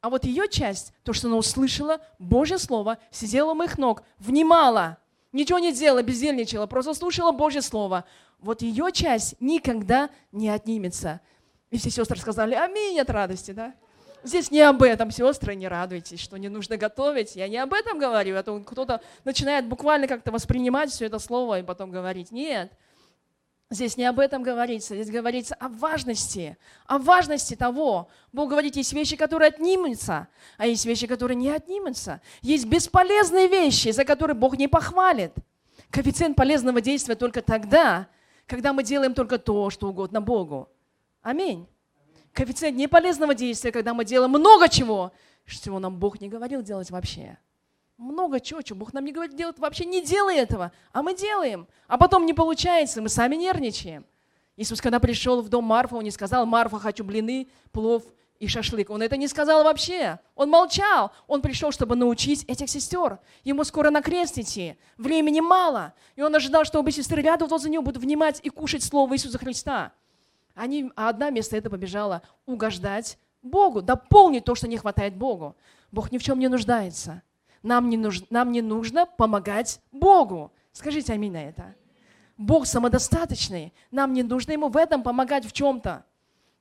а вот ее часть, то, что она услышала, Божье Слово, сидела у моих ног, внимала, ничего не делала, бездельничала, просто слушала Божье Слово. Вот ее часть никогда не отнимется. И все сестры сказали, аминь от радости, да? Здесь не об этом, сестры, не радуйтесь, что не нужно готовить. Я не об этом говорю, а то кто-то начинает буквально как-то воспринимать все это слово и потом говорить. Нет, Здесь не об этом говорится, здесь говорится о важности, о важности того. Бог говорит, есть вещи, которые отнимутся, а есть вещи, которые не отнимутся. Есть бесполезные вещи, за которые Бог не похвалит. Коэффициент полезного действия только тогда, когда мы делаем только то, что угодно Богу. Аминь коэффициент неполезного действия, когда мы делаем много чего, чего нам Бог не говорил делать вообще. Много чего, чего Бог нам не говорит делать вообще, не делай этого, а мы делаем. А потом не получается, мы сами нервничаем. Иисус, когда пришел в дом Марфа, он не сказал, Марфа, хочу блины, плов и шашлык. Он это не сказал вообще. Он молчал. Он пришел, чтобы научить этих сестер. Ему скоро на крест идти. Времени мало. И он ожидал, что обе сестры рядом возле него будут внимать и кушать Слово Иисуса Христа. Они, а одна вместо этого побежала угождать Богу, дополнить то, что не хватает Богу. Бог ни в чем не нуждается. Нам не, нужно, нам не нужно помогать Богу. Скажите аминь на это. Бог самодостаточный. Нам не нужно Ему в этом помогать в чем-то.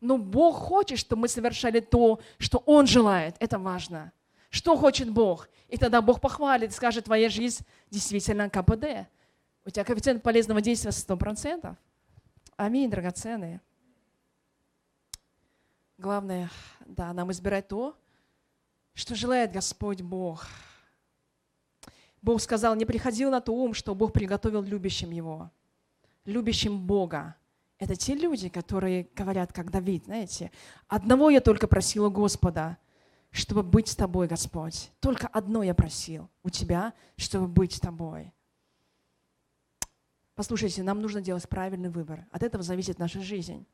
Но Бог хочет, чтобы мы совершали то, что Он желает. Это важно. Что хочет Бог? И тогда Бог похвалит, скажет, твоя жизнь действительно КПД. У тебя коэффициент полезного действия 100%. Аминь, драгоценные. Главное, да, нам избирать то, что желает Господь Бог. Бог сказал, не приходил на то ум, что Бог приготовил любящим Его. Любящим Бога. Это те люди, которые говорят, как Давид, знаете, одного я только просила Господа, чтобы быть с тобой, Господь. Только одно я просил у тебя, чтобы быть с тобой. Послушайте, нам нужно делать правильный выбор. От этого зависит наша жизнь.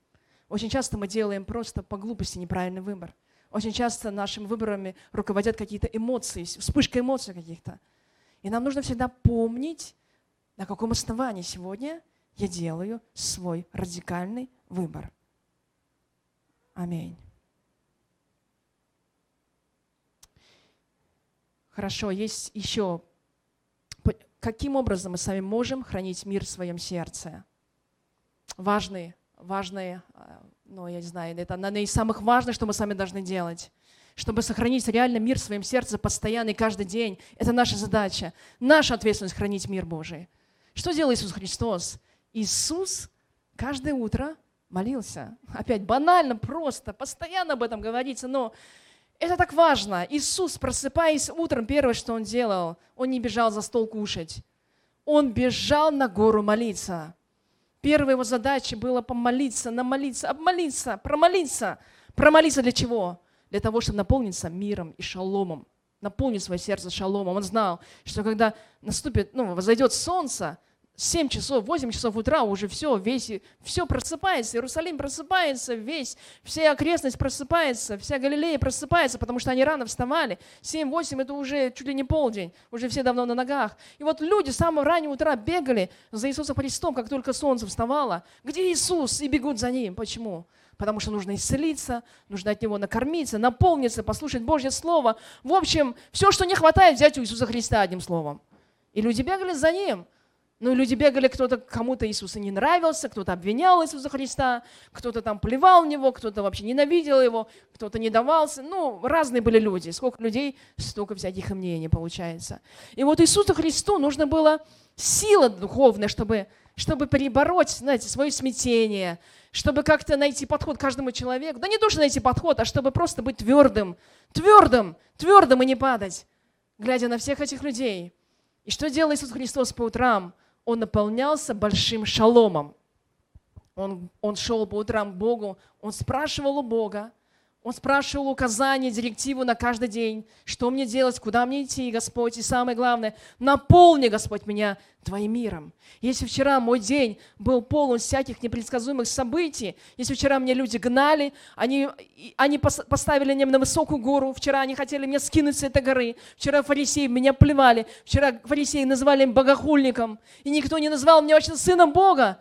Очень часто мы делаем просто по глупости неправильный выбор. Очень часто нашими выборами руководят какие-то эмоции, вспышка эмоций каких-то. И нам нужно всегда помнить, на каком основании сегодня я делаю свой радикальный выбор. Аминь. Хорошо, есть еще, каким образом мы сами можем хранить мир в своем сердце? Важный важные, а, ну, я не знаю, это наверное, из самых важных, что мы сами должны делать. Чтобы сохранить реально мир в своем сердце постоянно и каждый день. Это наша задача. Наша ответственность хранить мир Божий. Что делал Иисус Христос? Иисус каждое утро молился. Опять банально, просто, постоянно об этом говорится, но это так важно. Иисус, просыпаясь утром, первое, что Он делал, Он не бежал за стол кушать. Он бежал на гору молиться. Первая его задача была помолиться, намолиться, обмолиться, промолиться. Промолиться для чего? Для того, чтобы наполниться миром и шаломом. Наполнить свое сердце шаломом. Он знал, что когда наступит, ну, возойдет солнце, 7 часов, 8 часов утра уже все, весь, все просыпается, Иерусалим просыпается весь, вся окрестность просыпается, вся Галилея просыпается, потому что они рано вставали. 7-8 это уже чуть ли не полдень, уже все давно на ногах. И вот люди с самого раннего утра бегали за Иисусом Христом, как только солнце вставало. Где Иисус? И бегут за Ним. Почему? Потому что нужно исцелиться, нужно от Него накормиться, наполниться, послушать Божье Слово. В общем, все, что не хватает, взять у Иисуса Христа одним словом. И люди бегали за Ним – ну, люди бегали, кто-то кому-то Иисус не нравился, кто-то обвинял Иисуса Христа, кто-то там плевал в него, кто-то вообще ненавидел его, кто-то не давался. Ну, разные были люди. Сколько людей, столько всяких мнений получается. И вот Иисусу Христу нужно было сила духовная, чтобы, чтобы перебороть, знаете, свое смятение, чтобы как-то найти подход каждому человеку. Да не то, что найти подход, а чтобы просто быть твердым, твердым, твердым и не падать, глядя на всех этих людей. И что делал Иисус Христос по утрам? Он наполнялся большим шаломом. Он, он шел по утрам к Богу, он спрашивал у Бога, он спрашивал указания, директиву на каждый день, что мне делать, куда мне идти, Господь. И самое главное, наполни, Господь, меня Твоим миром. Если вчера мой день был полон всяких непредсказуемых событий, если вчера мне люди гнали, они, они поставили меня на высокую гору, вчера они хотели меня скинуть с этой горы, вчера фарисеи меня плевали, вчера фарисеи называли меня богохульником, и никто не назвал меня вообще сыном Бога.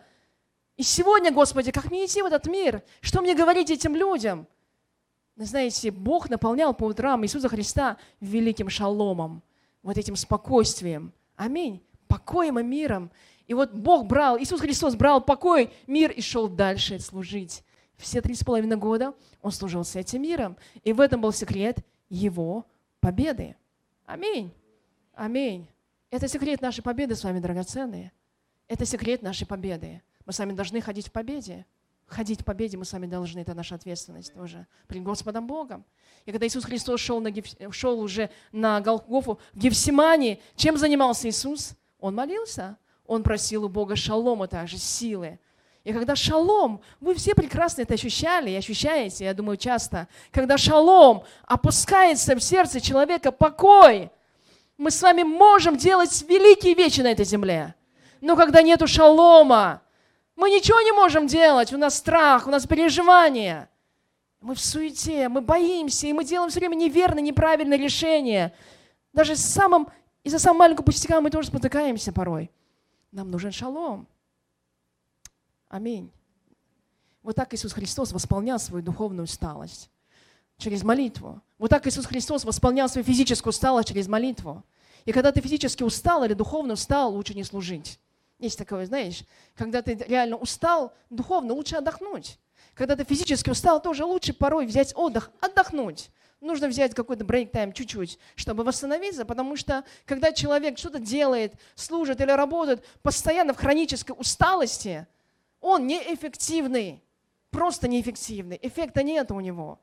И сегодня, Господи, как мне идти в этот мир? Что мне говорить этим людям? Знаете, Бог наполнял по утрам Иисуса Христа великим шаломом, вот этим спокойствием. Аминь. Покоем и миром. И вот Бог брал, Иисус Христос брал покой, мир и шел дальше служить. Все три с половиной года Он служил с этим миром. И в этом был секрет Его победы. Аминь. Аминь. Это секрет нашей победы с вами, драгоценные. Это секрет нашей победы. Мы с вами должны ходить в победе ходить в победе мы сами должны, это наша ответственность тоже, перед Господом Богом. И когда Иисус Христос шел, на, шел уже на Голгофу в Гефсимании, чем занимался Иисус? Он молился, он просил у Бога шалома также, силы. И когда шалом, вы все прекрасно это ощущали и ощущаете, я думаю, часто, когда шалом опускается в сердце человека, покой, мы с вами можем делать великие вещи на этой земле. Но когда нету шалома, мы ничего не можем делать, у нас страх, у нас переживания. Мы в суете, мы боимся, и мы делаем все время неверное, неправильное решение. Даже с самым, из-за самого маленького пустяка мы тоже спотыкаемся порой. Нам нужен шалом. Аминь. Вот так Иисус Христос восполнял свою духовную усталость через молитву. Вот так Иисус Христос восполнял свою физическую усталость через молитву. И когда ты физически устал или духовно устал, лучше не служить. Есть такое, знаешь, когда ты реально устал духовно, лучше отдохнуть. Когда ты физически устал, тоже лучше порой взять отдых, отдохнуть. Нужно взять какой-то break time чуть-чуть, чтобы восстановиться, потому что когда человек что-то делает, служит или работает постоянно в хронической усталости, он неэффективный, просто неэффективный, эффекта нет у него.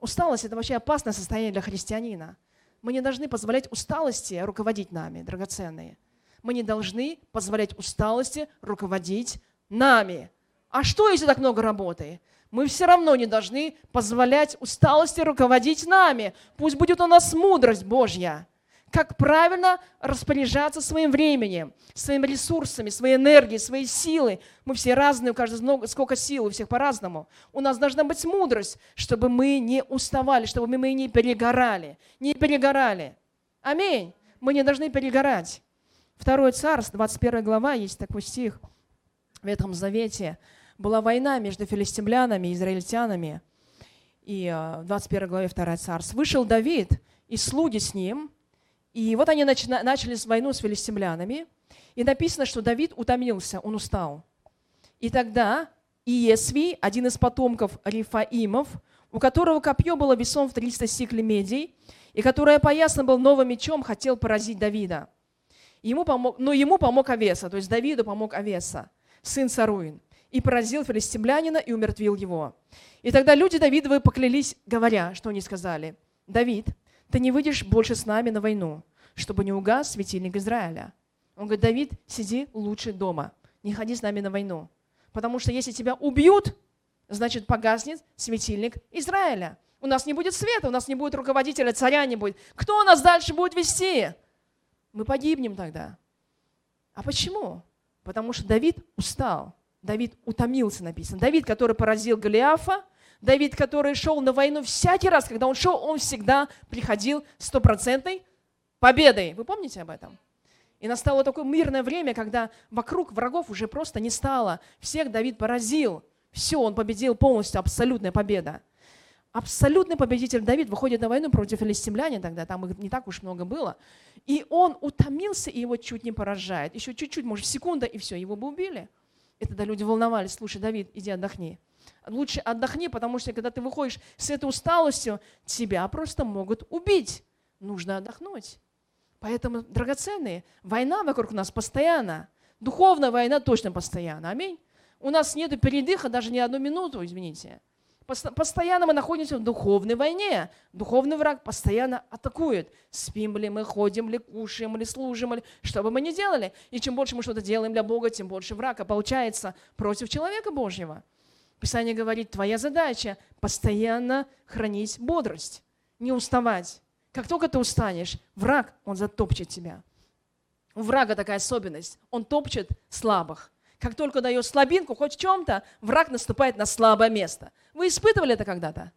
Усталость – это вообще опасное состояние для христианина. Мы не должны позволять усталости руководить нами, драгоценные – мы не должны позволять усталости руководить нами. А что, если так много работы? Мы все равно не должны позволять усталости руководить нами. Пусть будет у нас мудрость Божья. Как правильно распоряжаться своим временем, своими ресурсами, своей энергией, своей силой. Мы все разные, у каждого много, сколько сил, у всех по-разному. У нас должна быть мудрость, чтобы мы не уставали, чтобы мы не перегорали. Не перегорали. Аминь. Мы не должны перегорать. Второй царств, 21 глава, есть такой стих в Ветхом Завете. Была война между филистимлянами и израильтянами. И э, в 21 главе 2 царств. Вышел Давид и слуги с ним. И вот они начали войну с филистимлянами. И написано, что Давид утомился, он устал. И тогда Иесви, один из потомков Рифаимов, у которого копье было весом в 300 сиклей медей, и которое поясно был новым мечом, хотел поразить Давида. Ему помог, но ему помог Авеса, то есть Давиду помог Авеса, сын Саруин, и поразил филистимлянина и умертвил его. И тогда люди Давидовы поклялись, говоря, что они сказали, «Давид, ты не выйдешь больше с нами на войну, чтобы не угас светильник Израиля». Он говорит, Давид, сиди лучше дома, не ходи с нами на войну. Потому что если тебя убьют, значит погаснет светильник Израиля. У нас не будет света, у нас не будет руководителя, царя не будет. Кто нас дальше будет вести? Мы погибнем тогда. А почему? Потому что Давид устал. Давид утомился, написано. Давид, который поразил Голиафа, Давид, который шел на войну всякий раз, когда он шел, он всегда приходил стопроцентной победой. Вы помните об этом? И настало такое мирное время, когда вокруг врагов уже просто не стало. Всех Давид поразил. Все, он победил полностью, абсолютная победа. Абсолютный победитель Давид выходит на войну против филистимляне тогда, там их не так уж много было. И он утомился, и его чуть не поражает. Еще чуть-чуть, может, секунда, и все, его бы убили. И тогда люди волновались, слушай, Давид, иди отдохни. Лучше отдохни, потому что когда ты выходишь с этой усталостью, тебя просто могут убить. Нужно отдохнуть. Поэтому, драгоценные, война вокруг нас постоянно. Духовная война точно постоянно. Аминь. У нас нет передыха даже ни одну минуту, извините. Постоянно мы находимся в духовной войне. Духовный враг постоянно атакует. Спим ли мы, ходим ли, кушаем ли, служим ли, что бы мы ни делали. И чем больше мы что-то делаем для Бога, тем больше врага получается против человека Божьего. Писание говорит, твоя задача – постоянно хранить бодрость, не уставать. Как только ты устанешь, враг, он затопчет тебя. У врага такая особенность. Он топчет слабых. Как только дает слабинку, хоть в чем-то, враг наступает на слабое место. Вы испытывали это когда-то?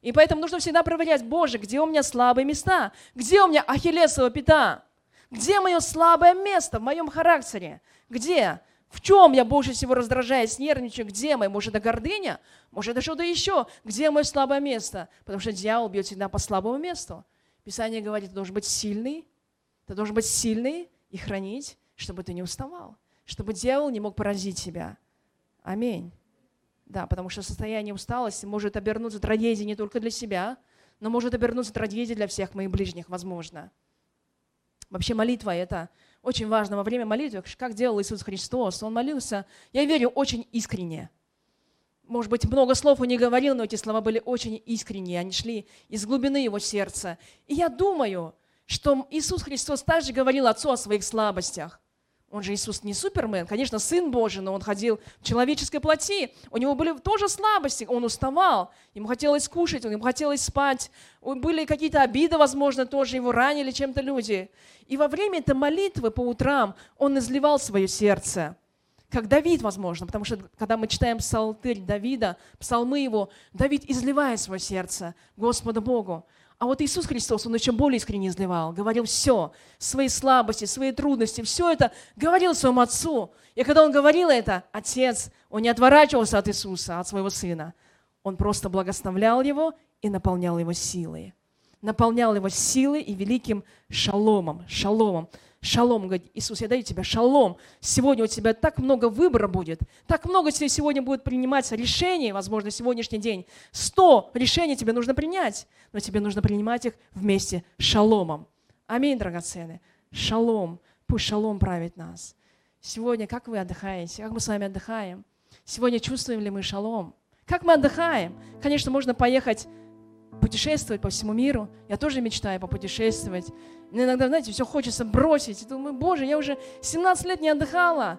И поэтому нужно всегда проверять, Боже, где у меня слабые места? Где у меня ахиллесова пята? Где мое слабое место в моем характере? Где? В чем я больше всего раздражаюсь, нервничаю? Где мой? Может, это гордыня? Может, это что-то еще? Где мое слабое место? Потому что дьявол бьет всегда по слабому месту. Писание говорит, ты должен быть сильный, ты должен быть сильный и хранить, чтобы ты не уставал, чтобы дьявол не мог поразить тебя. Аминь. Да, потому что состояние усталости может обернуться трагедией не только для себя, но может обернуться трагедией для всех моих ближних, возможно. Вообще молитва – это очень важно. Во время молитвы, как делал Иисус Христос, Он молился, я верю, очень искренне – может быть, много слов он не говорил, но эти слова были очень искренние, они шли из глубины его сердца. И я думаю, что Иисус Христос также говорил Отцу о своих слабостях. Он же Иисус не супермен, конечно, Сын Божий, но Он ходил в человеческой плоти. У Него были тоже слабости, Он уставал, Ему хотелось кушать, Ему хотелось спать. Были какие-то обиды, возможно, тоже Его ранили чем-то люди. И во время этой молитвы по утрам Он изливал свое сердце как Давид, возможно, потому что когда мы читаем псалтырь Давида, псалмы его, Давид изливает свое сердце Господу Богу. А вот Иисус Христос, Он еще более искренне изливал, говорил все, свои слабости, свои трудности, все это говорил своему Отцу. И когда Он говорил это, Отец, Он не отворачивался от Иисуса, от своего Сына. Он просто благословлял Его и наполнял Его силой. Наполнял Его силой и великим шаломом, шаломом. Шалом, говорит, Иисус, я даю тебе шалом. Сегодня у тебя так много выбора будет, так много тебе сегодня будет принимать решений, возможно, сегодняшний день. Сто решений тебе нужно принять, но тебе нужно принимать их вместе с шаломом. Аминь, драгоценные. Шалом. Пусть шалом правит нас. Сегодня как вы отдыхаете? Как мы с вами отдыхаем? Сегодня чувствуем ли мы шалом? Как мы отдыхаем? Конечно, можно поехать путешествовать по всему миру. Я тоже мечтаю попутешествовать. Мне иногда, знаете, все хочется бросить. И думаю, боже, я уже 17 лет не отдыхала.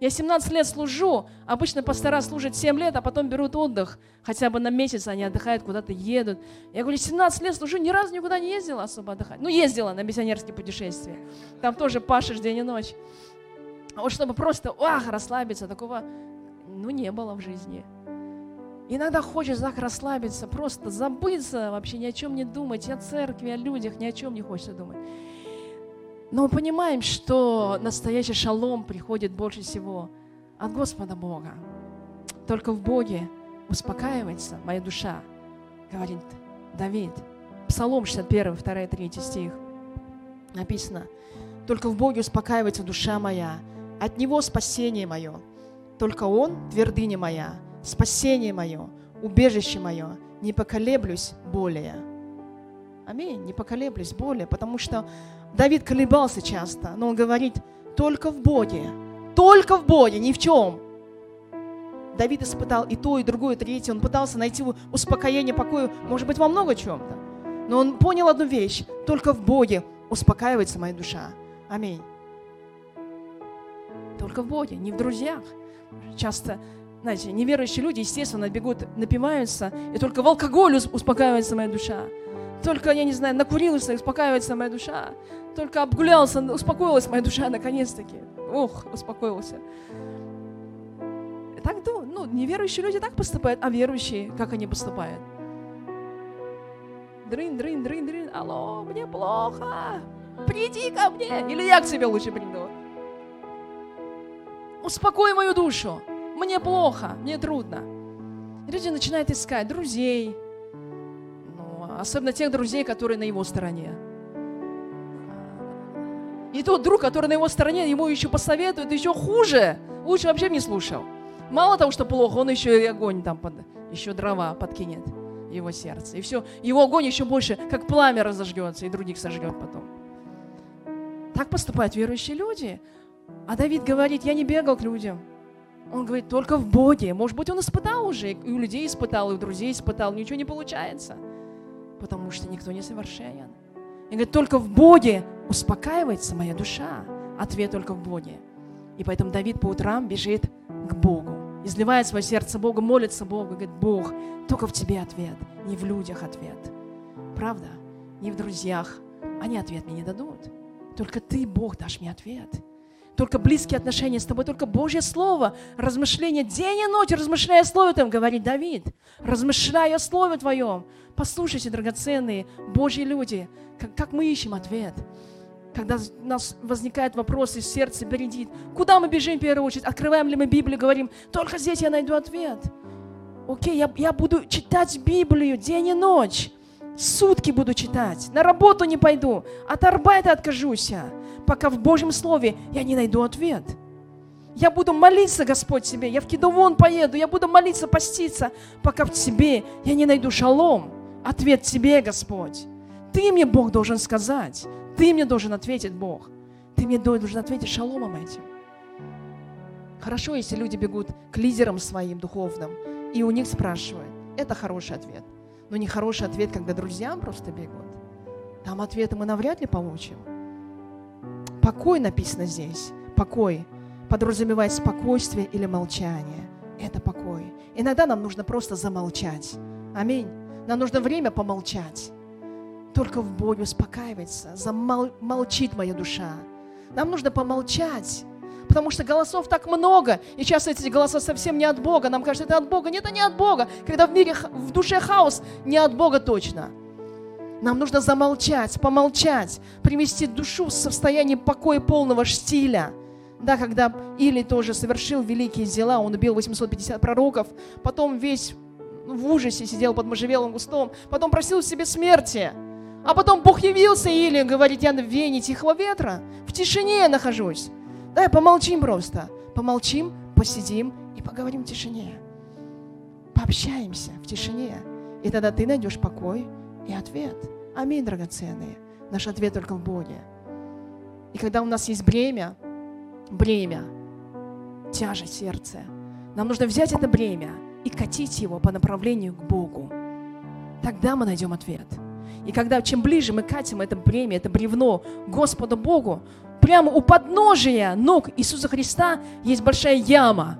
Я 17 лет служу. Обычно пастора служат 7 лет, а потом берут отдых. Хотя бы на месяц они отдыхают, куда-то едут. Я говорю, 17 лет служу, ни разу никуда не ездила особо отдыхать. Ну, ездила на миссионерские путешествия. Там тоже пашешь день и ночь. А вот чтобы просто, ах, расслабиться, такого, ну, не было в жизни. Иногда хочется так расслабиться, просто забыться, вообще ни о чем не думать, о церкви, о людях, ни о чем не хочется думать. Но мы понимаем, что настоящий шалом приходит больше всего от Господа Бога. Только в Боге успокаивается моя душа, говорит Давид. Псалом 61, 2, 3 стих. Написано, только в Боге успокаивается душа моя, от Него спасение мое. Только Он – твердыня моя, спасение мое, убежище мое, не поколеблюсь более. Аминь, не поколеблюсь более, потому что Давид колебался часто, но он говорит, только в Боге, только в Боге, ни в чем. Давид испытал и то, и другое, и третье. Он пытался найти успокоение, покой, может быть, во много чем-то. Но он понял одну вещь. Только в Боге успокаивается моя душа. Аминь. Только в Боге, не в друзьях. Часто знаете, неверующие люди, естественно, бегут, напиваются, и только в алкоголе успокаивается моя душа. Только, я не знаю, накурился, успокаивается моя душа. Только обгулялся, успокоилась моя душа наконец-таки. Ох, успокоился. Так, ну, неверующие люди так поступают, а верующие, как они поступают? Дрын, дрын, дрын, дрын, алло, мне плохо, приди ко мне, или я к тебе лучше приду. Успокой мою душу, мне плохо, мне трудно. Люди начинают искать друзей, ну, особенно тех друзей, которые на его стороне. И тот друг, который на его стороне, ему еще посоветует, еще хуже. Лучше вообще не слушал. Мало того, что плохо, он еще и огонь там, под, еще дрова подкинет его сердце. И все, его огонь еще больше, как пламя разожгется, и других сожгет потом. Так поступают верующие люди. А Давид говорит, я не бегал к людям. Он говорит, только в Боге. Может быть, он испытал уже, и у людей испытал, и у друзей испытал, ничего не получается. Потому что никто не совершенен. И говорит, только в Боге успокаивается моя душа. Ответ только в Боге. И поэтому Давид по утрам бежит к Богу, изливает свое сердце Богу, молится Богу, говорит, Бог, только в Тебе ответ, не в людях ответ. Правда? Не в друзьях. Они ответ мне не дадут. Только Ты, Бог, дашь мне ответ. Только близкие отношения с Тобой, только Божье Слово, размышления день и ночь, размышляя о Слове Твоем, говорит Давид, размышляя о Слове Твоем. Послушайте, драгоценные Божьи люди, как, как мы ищем ответ – когда у нас возникает вопрос, и сердце бередит, куда мы бежим в первую очередь? Открываем ли мы Библию, говорим, только здесь я найду ответ. Окей, я, я буду читать Библию день и ночь. Сутки буду читать. На работу не пойду. От арбайта откажусь. Пока в Божьем Слове я не найду ответ. Я буду молиться, Господь, тебе. Я в Кедовон поеду. Я буду молиться, поститься, пока в тебе я не найду шалом. Ответ тебе, Господь. Ты мне, Бог, должен сказать. Ты мне должен ответить, Бог. Ты мне должен ответить шаломом этим. Хорошо, если люди бегут к лидерам своим духовным, и у них спрашивают. Это хороший ответ. Но не хороший ответ, когда друзьям просто бегут. Там ответы мы навряд ли получим. Покой написано здесь. Покой подразумевает спокойствие или молчание. Это покой. Иногда нам нужно просто замолчать. Аминь. Нам нужно время помолчать. Только в Боге успокаивается, замолчит моя душа. Нам нужно помолчать, потому что голосов так много, и часто эти голоса совсем не от Бога. Нам кажется, это от Бога. Нет, это не от Бога. Когда в мире, в душе хаос, не от Бога точно. Нам нужно замолчать, помолчать, привести душу в состояние покоя полного штиля. Да, когда Или тоже совершил великие дела, он убил 850 пророков, потом весь в ужасе сидел под можжевелым кустом, потом просил себе смерти. А потом Бог явился или говорит, я на вене тихого ветра, в тишине я нахожусь. Давай помолчим просто. Помолчим, посидим и поговорим в тишине. Пообщаемся в тишине. И тогда ты найдешь покой и ответ. Аминь, драгоценные. Наш ответ только в Боге. И когда у нас есть бремя, бремя, тяжесть сердца, нам нужно взять это бремя и катить его по направлению к Богу. Тогда мы найдем ответ. И когда чем ближе мы катим это бремя, это бревно Господу Богу, прямо у подножия ног Иисуса Христа есть большая яма,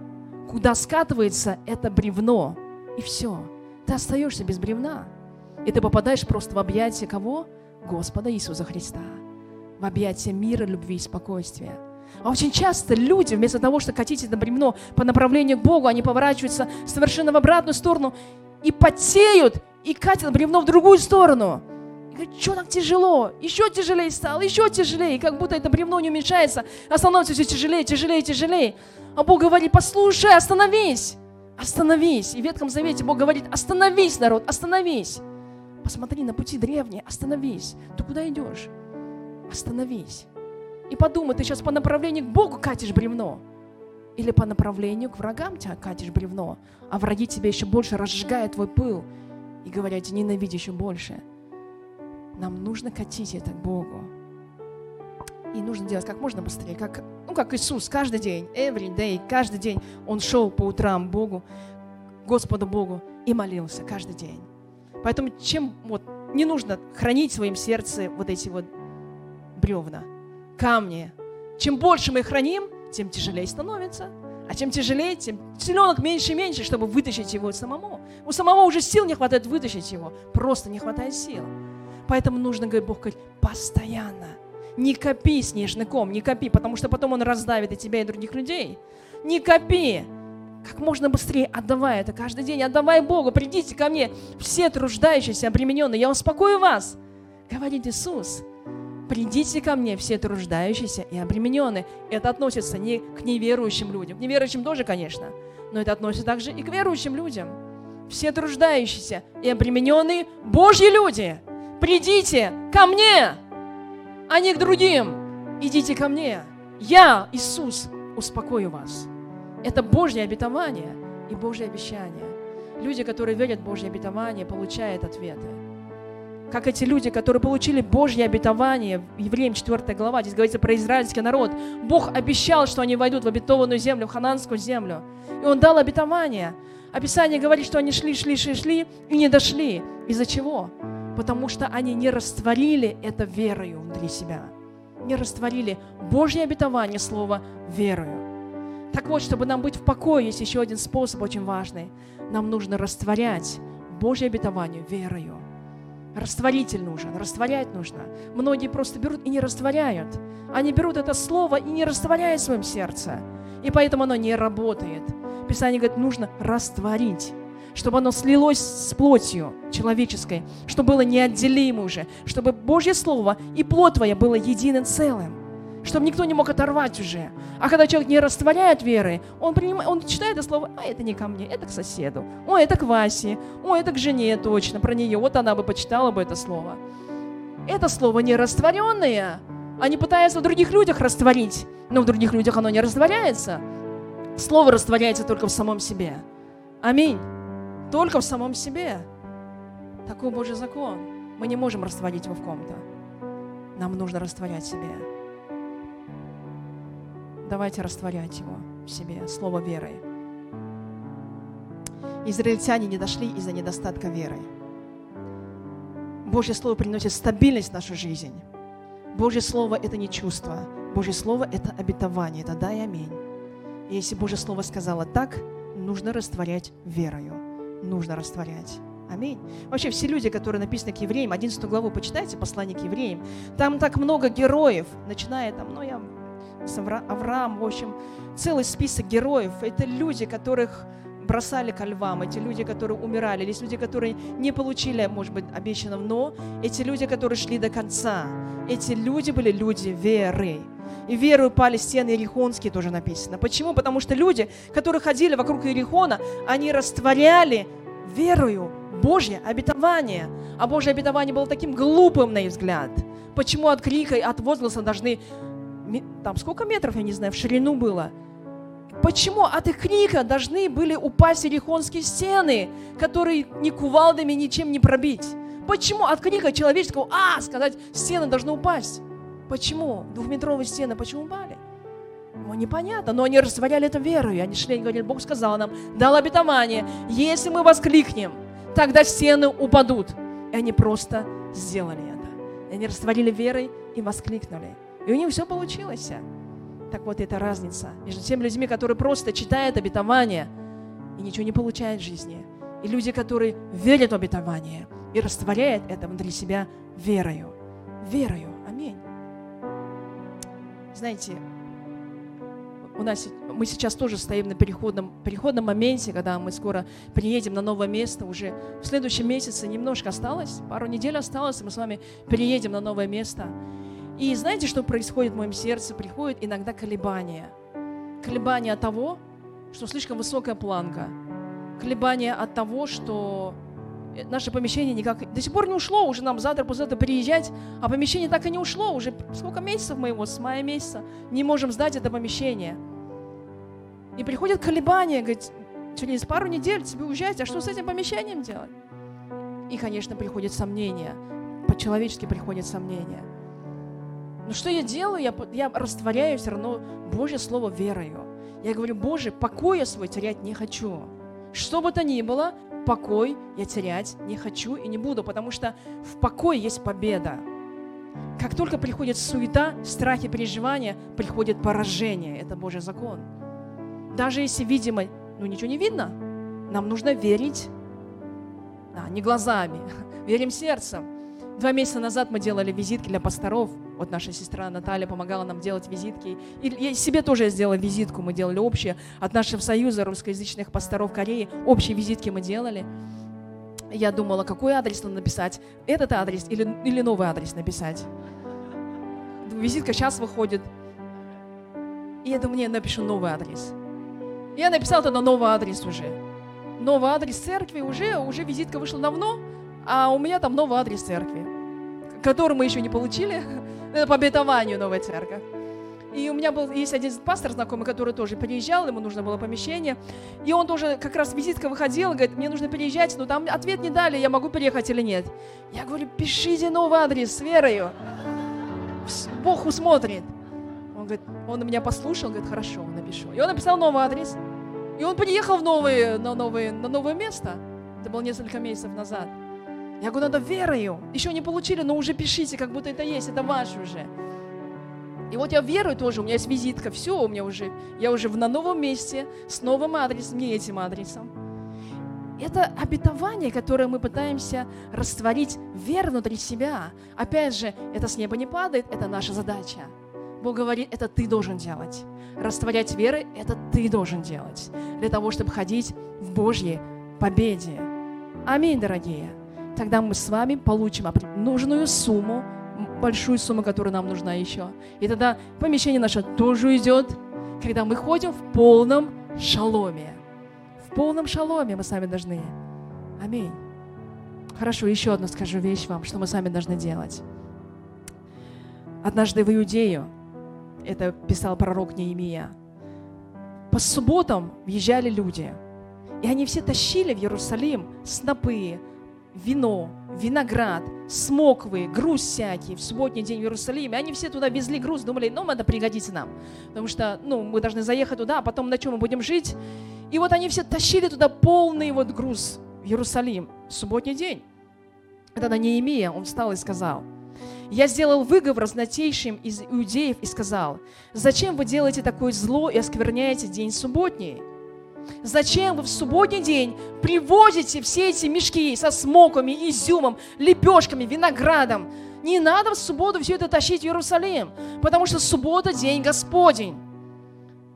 куда скатывается это бревно. И все. Ты остаешься без бревна. И ты попадаешь просто в объятия кого? Господа Иисуса Христа. В объятия мира, любви и спокойствия. А очень часто люди, вместо того, чтобы катить это бревно по направлению к Богу, они поворачиваются совершенно в обратную сторону и потеют, и катят бревно в другую сторону. И говорит, что так тяжело? Еще тяжелее стало, еще тяжелее. И как будто это бревно не уменьшается, а становится все тяжелее, тяжелее, тяжелее. А Бог говорит, послушай, остановись, остановись. И в Ветхом Завете Бог говорит, остановись, народ, остановись. Посмотри на пути древние, остановись. Ты куда идешь? Остановись. И подумай, ты сейчас по направлению к Богу катишь бревно. Или по направлению к врагам тебя катишь бревно, а враги тебя еще больше разжигают твой пыл и говорят, ненавидь еще больше. Нам нужно катить это к Богу. И нужно делать как можно быстрее, как, ну, как Иисус каждый день, every day, каждый день Он шел по утрам Богу, Господу Богу и молился каждый день. Поэтому чем вот не нужно хранить в своем сердце вот эти вот бревна, камни. Чем больше мы их храним, тем тяжелее становится. А чем тяжелее, тем селенок меньше и меньше, чтобы вытащить его самому. У самого уже сил не хватает вытащить его. Просто не хватает сил. Поэтому нужно, говорит Бог, говорит, постоянно. Не копи снежный ком, не копи, потому что потом он раздавит и тебя, и других людей. Не копи. Как можно быстрее отдавай это каждый день. Отдавай Богу. Придите ко мне, все труждающиеся, обремененные. Я успокою вас. Говорит Иисус. Придите ко мне, все труждающиеся и обремененные. Это относится не к неверующим людям. К неверующим тоже, конечно. Но это относится также и к верующим людям. Все труждающиеся и обремененные Божьи люди. Придите ко мне, а не к другим. Идите ко мне. Я, Иисус, успокою вас. Это Божье обетование и Божье обещание. Люди, которые верят в Божье обетование, получают ответы. Как эти люди, которые получили Божье обетование, Евреям 4 глава, здесь говорится про израильский народ. Бог обещал, что они войдут в обетованную землю, в хананскую землю. И Он дал обетование. Описание говорит, что они шли, шли, шли, шли и не дошли. Из-за чего? Потому что они не растворили это верою внутри себя. Не растворили Божье обетование слова верою. Так вот, чтобы нам быть в покое, есть еще один способ очень важный. Нам нужно растворять Божье обетование верою. Растворитель нужен, растворять нужно. Многие просто берут и не растворяют. Они берут это слово и не растворяют в своем сердце. И поэтому оно не работает. Писание говорит, нужно растворить чтобы оно слилось с плотью человеческой, чтобы было неотделимо уже, чтобы Божье Слово и плоть твоя было единым целым чтобы никто не мог оторвать уже. А когда человек не растворяет веры, он, принимает, он читает это слово, а это не ко мне, это к соседу, о, это к Васе, о, это к жене точно, про нее, вот она бы почитала бы это слово. Это слово не растворенное, они пытаются в других людях растворить, но в других людях оно не растворяется. Слово растворяется только в самом себе. Аминь. Только в самом себе. Такой Божий закон. Мы не можем растворить его в ком-то. Нам нужно растворять себя. Давайте растворять его в себе, слово верой. Израильтяне не дошли из-за недостатка веры. Божье Слово приносит стабильность в нашу жизнь. Божье Слово – это не чувство. Божье Слово – это обетование, это да и аминь. И если Божье Слово сказала так, нужно растворять верою. Нужно растворять. Аминь. Вообще все люди, которые написаны к евреям, 11 главу почитайте, послание к евреям, там так много героев, начиная там, ну я Авраам, в общем, целый список героев. Это люди, которых бросали ко львам, эти люди, которые умирали, есть люди, которые не получили, может быть, обещанного, но эти люди, которые шли до конца. Эти люди были люди веры. И верою пали стены Иерихонские, тоже написано. Почему? Потому что люди, которые ходили вокруг Иерихона, они растворяли верою Божье обетование. А Божье обетование было таким глупым, на их взгляд. Почему от крика и от возгласа должны там сколько метров, я не знаю, в ширину было. Почему от их крика должны были упасть Ерихонские стены, которые ни кувалдами ничем не пробить? Почему от крика человеческого «А!» сказать «стены должны упасть»? Почему? Двухметровые стены почему упали? Ну, непонятно, но они растворяли это верой. Они шли и говорили, Бог сказал нам, дал обетование, если мы воскликнем, тогда стены упадут. И они просто сделали это. И они растворили верой и воскликнули. И у них все получилось. Так вот, это разница между теми людьми, которые просто читают обетование и ничего не получают в жизни, и люди, которые верят в обетование и растворяют это внутри себя верою. Верою. Аминь. Знаете, у нас, мы сейчас тоже стоим на переходном, переходном моменте, когда мы скоро приедем на новое место. Уже в следующем месяце немножко осталось, пару недель осталось, и мы с вами переедем на новое место. И знаете, что происходит в моем сердце? Приходит иногда колебания. Колебания от того, что слишком высокая планка. Колебания от того, что наше помещение никак до сих пор не ушло, уже нам завтра, послезавтра приезжать, а помещение так и не ушло, уже сколько месяцев мы его, с мая месяца, не можем сдать это помещение. И приходят колебания, говорит, через пару недель тебе уезжать, а что с этим помещением делать? И, конечно, приходит сомнение, по-человечески приходит сомнение. Но что я делаю? Я, я растворяю все равно Божье Слово верою. Я говорю, Боже, покой я свой терять не хочу. Что бы то ни было, покой я терять не хочу и не буду, потому что в покое есть победа. Как только приходит суета, страхи, переживания, приходит поражение. Это Божий закон. Даже если, видимо, ну ничего не видно, нам нужно верить, а, не глазами, верим сердцем. Два месяца назад мы делали визитки для пасторов. Вот наша сестра Наталья помогала нам делать визитки. И я себе тоже я сделала визитку, мы делали общие. От нашего союза русскоязычных пасторов Кореи общие визитки мы делали. Я думала, какой адрес надо написать. Этот адрес или, или новый адрес написать. Визитка сейчас выходит. И я думаю, не, напишу новый адрес. Я написала тогда новый адрес уже. Новый адрес церкви уже, уже визитка вышла давно, а у меня там новый адрес церкви, который мы еще не получили. Это по обетованию новой церкви. И у меня был, есть один пастор знакомый, который тоже приезжал, ему нужно было помещение. И он тоже, как раз визитка выходила, говорит, мне нужно переезжать, но там ответ не дали, я могу переехать или нет. Я говорю, пишите новый адрес с верою. Бог усмотрит. Он говорит, он меня послушал, говорит, хорошо, напишу. И он написал новый адрес. И он приехал в новые, на, новые, на новое место. Это было несколько месяцев назад. Я говорю, надо верою. Еще не получили, но уже пишите, как будто это есть, это ваше уже. И вот я верую тоже, у меня есть визитка, все, у меня уже, я уже на новом месте, с новым адресом, не этим адресом. Это обетование, которое мы пытаемся растворить веру внутри себя. Опять же, это с неба не падает, это наша задача. Бог говорит, это ты должен делать. Растворять веры – это ты должен делать. Для того, чтобы ходить в Божьей победе. Аминь, дорогие. Тогда мы с вами получим нужную сумму большую сумму, которая нам нужна еще. И тогда помещение наше тоже идет, когда мы ходим в полном шаломе. В полном шаломе мы сами должны. Аминь. Хорошо, еще одну скажу вещь вам, что мы сами должны делать. Однажды в Иудею, это писал пророк Неемия, по субботам въезжали люди, и они все тащили в Иерусалим снопы, вино, виноград, смоквы, груз всякий в субботний день в Иерусалиме. Они все туда везли груз, думали, ну, это пригодится нам. Потому что, ну, мы должны заехать туда, а потом на чем мы будем жить. И вот они все тащили туда полный вот груз в Иерусалим в субботний день. Это на Неемия, он встал и сказал, «Я сделал выговор знатейшим из иудеев и сказал, зачем вы делаете такое зло и оскверняете день субботний?» Зачем вы в субботний день привозите все эти мешки со смоками, изюмом, лепешками, виноградом? Не надо в субботу все это тащить в Иерусалим, потому что суббота – день Господень.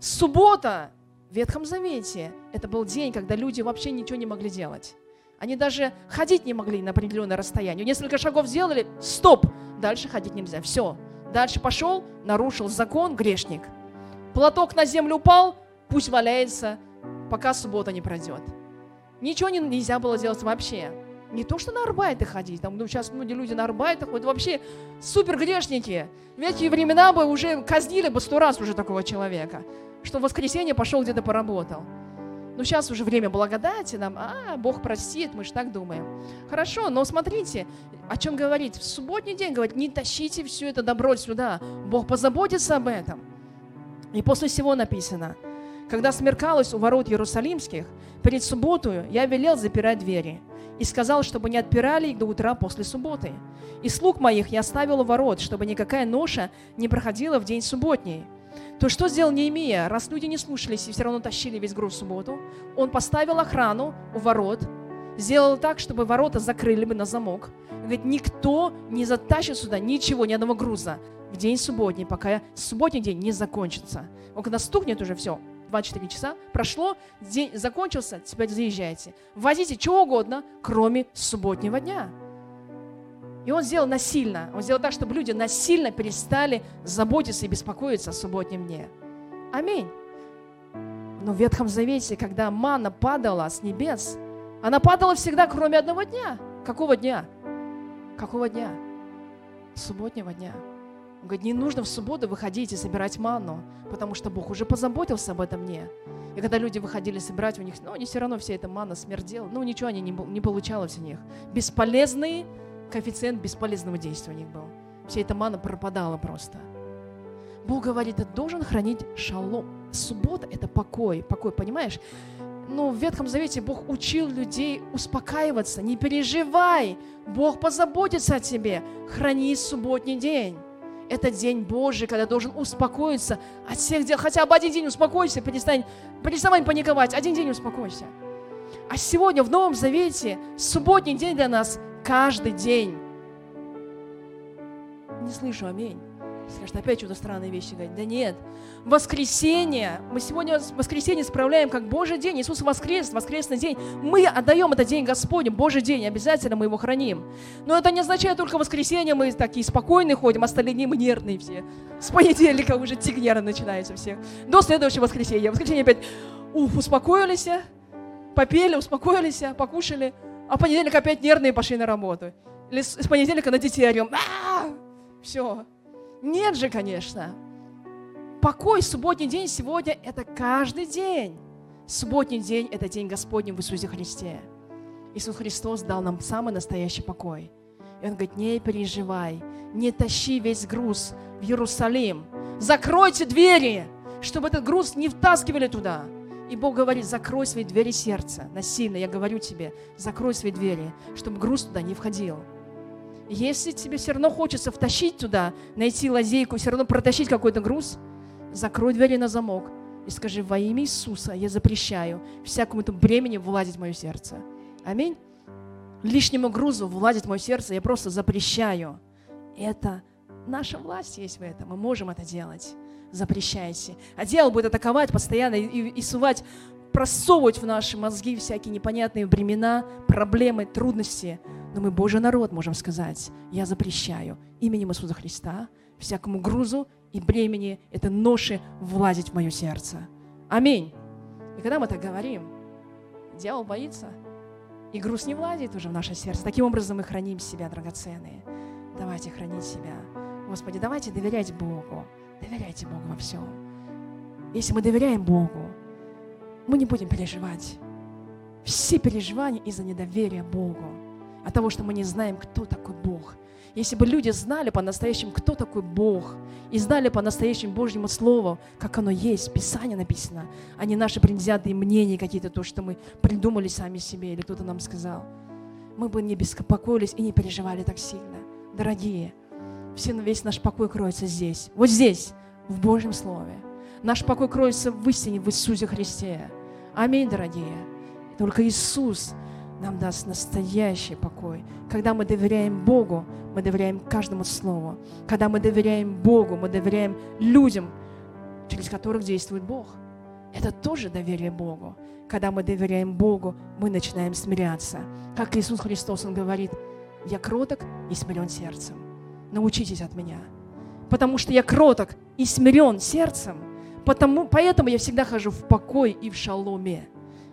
Суббота в Ветхом Завете – это был день, когда люди вообще ничего не могли делать. Они даже ходить не могли на определенное расстояние. Несколько шагов сделали – стоп, дальше ходить нельзя. Все, дальше пошел, нарушил закон, грешник. Платок на землю упал, пусть валяется – пока суббота не пройдет. Ничего не, нельзя было делать вообще. Не то, что на арбайты ходить. Там, ну, сейчас многие люди на арбайтах ходят. Вообще супер грешники. В эти времена бы уже казнили бы сто раз уже такого человека. Что в воскресенье пошел где-то поработал. Ну, сейчас уже время благодати, нам, а, Бог простит, мы же так думаем. Хорошо, но смотрите, о чем говорить. В субботний день говорит, не тащите все это добро сюда. Бог позаботится об этом. И после всего написано – когда смеркалось у ворот Иерусалимских, перед субботою я велел запирать двери и сказал, чтобы не отпирали их до утра после субботы. И слуг моих я оставил у ворот, чтобы никакая ноша не проходила в день субботний. То что сделал Неемия, раз люди не слушались и все равно тащили весь груз в субботу? Он поставил охрану у ворот, сделал так, чтобы ворота закрыли бы на замок. Говорит, никто не затащит сюда ничего, ни одного груза в день субботний, пока субботний день не закончится. Он когда стукнет уже все, 24 часа, прошло, день закончился, теперь заезжайте. Возите что угодно, кроме субботнего дня. И он сделал насильно. Он сделал так, чтобы люди насильно перестали заботиться и беспокоиться о субботнем дне. Аминь. Но в Ветхом Завете, когда мана падала с небес, она падала всегда, кроме одного дня. Какого дня? Какого дня? Субботнего дня. Он говорит, не нужно в субботу выходить и собирать манну, потому что Бог уже позаботился об этом мне. И когда люди выходили собирать, у них, ну, они все равно вся эта манна смердела, ну, ничего они не, не получалось у них. Бесполезный коэффициент бесполезного действия у них был. Вся эта манна пропадала просто. Бог говорит, ты должен хранить шалом. Суббота – это покой, покой, понимаешь? Ну, в Ветхом Завете Бог учил людей успокаиваться. Не переживай, Бог позаботится о тебе. Храни субботний день. Это день Божий, когда должен успокоиться от всех дел. Хотя бы один день успокойся, перестань, перестань паниковать. Один день успокойся. А сегодня в Новом Завете субботний день для нас каждый день. Не слышу аминь. Скажет, опять что-то странные вещи говорит. Да нет. Воскресенье. Мы сегодня воскресенье справляем как Божий день. Иисус воскрес, воскресный день. Мы отдаем этот день Господню, Божий день. Обязательно мы его храним. Но это не означает только воскресенье. Мы такие спокойные ходим, остальные дни мы нервные все. С понедельника уже тик нервы начинаются все. До следующего воскресенья. Воскресенье опять, уф, успокоились, попели, успокоились, покушали. А в понедельник опять нервные пошли на работу. Или с понедельника на детей орем. Все. Нет же, конечно. Покой, субботний день сегодня – это каждый день. Субботний день – это день Господний в Иисусе Христе. Иисус Христос дал нам самый настоящий покой. И Он говорит, не переживай, не тащи весь груз в Иерусалим. Закройте двери, чтобы этот груз не втаскивали туда. И Бог говорит, закрой свои двери сердца. Насильно, я говорю тебе, закрой свои двери, чтобы груз туда не входил. Если тебе все равно хочется втащить туда, найти лазейку, все равно протащить какой-то груз, закрой двери на замок и скажи, во имя Иисуса я запрещаю всякому этому бремени влазить в мое сердце. Аминь. Лишнему грузу влазить в мое сердце я просто запрещаю. Это наша власть есть в этом. Мы можем это делать. Запрещайте. А дьявол будет атаковать постоянно и, и, и сувать, просовывать в наши мозги всякие непонятные времена, проблемы, трудности. Но мы Божий народ, можем сказать. Я запрещаю именем Иисуса Христа всякому грузу и бремени, это ноши влазить в мое сердце. Аминь. И когда мы так говорим, дьявол боится, и груз не влазит уже в наше сердце. Таким образом мы храним себя, драгоценные. Давайте хранить себя. Господи, давайте доверять Богу. Доверяйте Богу во всем. Если мы доверяем Богу, мы не будем переживать. Все переживания из-за недоверия Богу от того, что мы не знаем, кто такой Бог. Если бы люди знали по-настоящему, кто такой Бог, и знали по-настоящему Божьему Слову, как оно есть, Писание написано, а не наши предвзятые мнения какие-то, то, что мы придумали сами себе, или кто-то нам сказал, мы бы не беспокоились и не переживали так сильно. Дорогие, все, весь наш покой кроется здесь, вот здесь, в Божьем Слове. Наш покой кроется в истине, в Иисусе Христе. Аминь, дорогие. Только Иисус нам даст настоящий покой. Когда мы доверяем Богу, мы доверяем каждому слову. Когда мы доверяем Богу, мы доверяем людям, через которых действует Бог. Это тоже доверие Богу. Когда мы доверяем Богу, мы начинаем смиряться. Как Иисус Христос, Он говорит, я кроток и смирен сердцем. Научитесь от меня. Потому что я кроток и смирен сердцем. Потому, поэтому я всегда хожу в покой и в шаломе.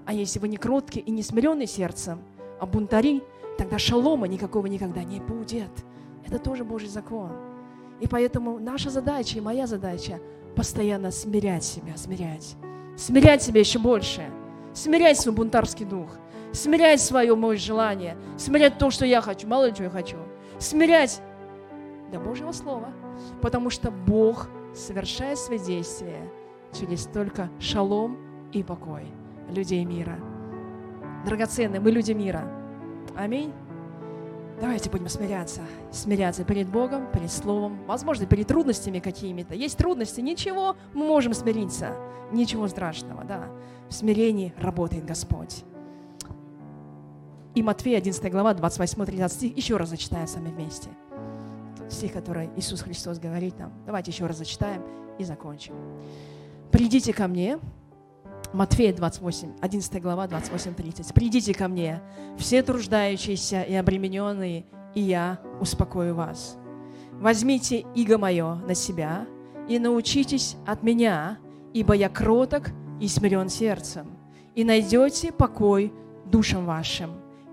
А если вы не кроткие и не смиренные сердцем, а бунтари, тогда шалома никакого никогда не будет. Это тоже Божий закон. И поэтому наша задача и моя задача постоянно смирять себя, смирять. Смирять себя еще больше. Смирять свой бунтарский дух. Смирять свое мое желание. Смирять то, что я хочу. Мало ли, что я хочу. Смирять до Божьего Слова. Потому что Бог совершает свои действия через только шалом и покой людей мира. Драгоценные, мы люди мира. Аминь. Давайте будем смиряться. Смиряться перед Богом, перед Словом, возможно, перед трудностями какими-то. Есть трудности, ничего, мы можем смириться. Ничего страшного, да. В смирении работает Господь. И Матфея, 11 глава, 28-30 стих, еще раз зачитаем с вами вместе. Тот стих, который Иисус Христос говорит нам. Давайте еще раз зачитаем и закончим. «Придите ко мне, Матфея 28, 11 глава, 28-30. «Придите ко мне, все труждающиеся и обремененные, и я успокою вас. Возьмите иго мое на себя и научитесь от меня, ибо я кроток и смирен сердцем, и найдете покой душам вашим,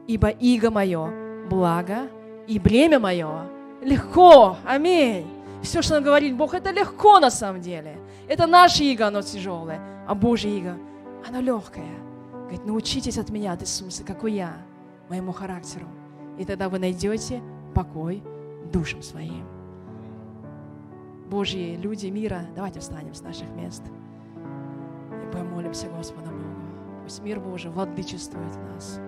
ибо иго мое благо, и бремя мое легко. Аминь. Все, что нам говорит Бог, это легко на самом деле. Это наше иго, оно тяжелое, а Божье иго – оно легкое. Говорит, научитесь от меня, от Иисуса, какой я, моему характеру. И тогда вы найдете покой душам своим. Божьи люди мира, давайте встанем с наших мест и помолимся Господу Богу. Пусть мир Божий владычествует в нас.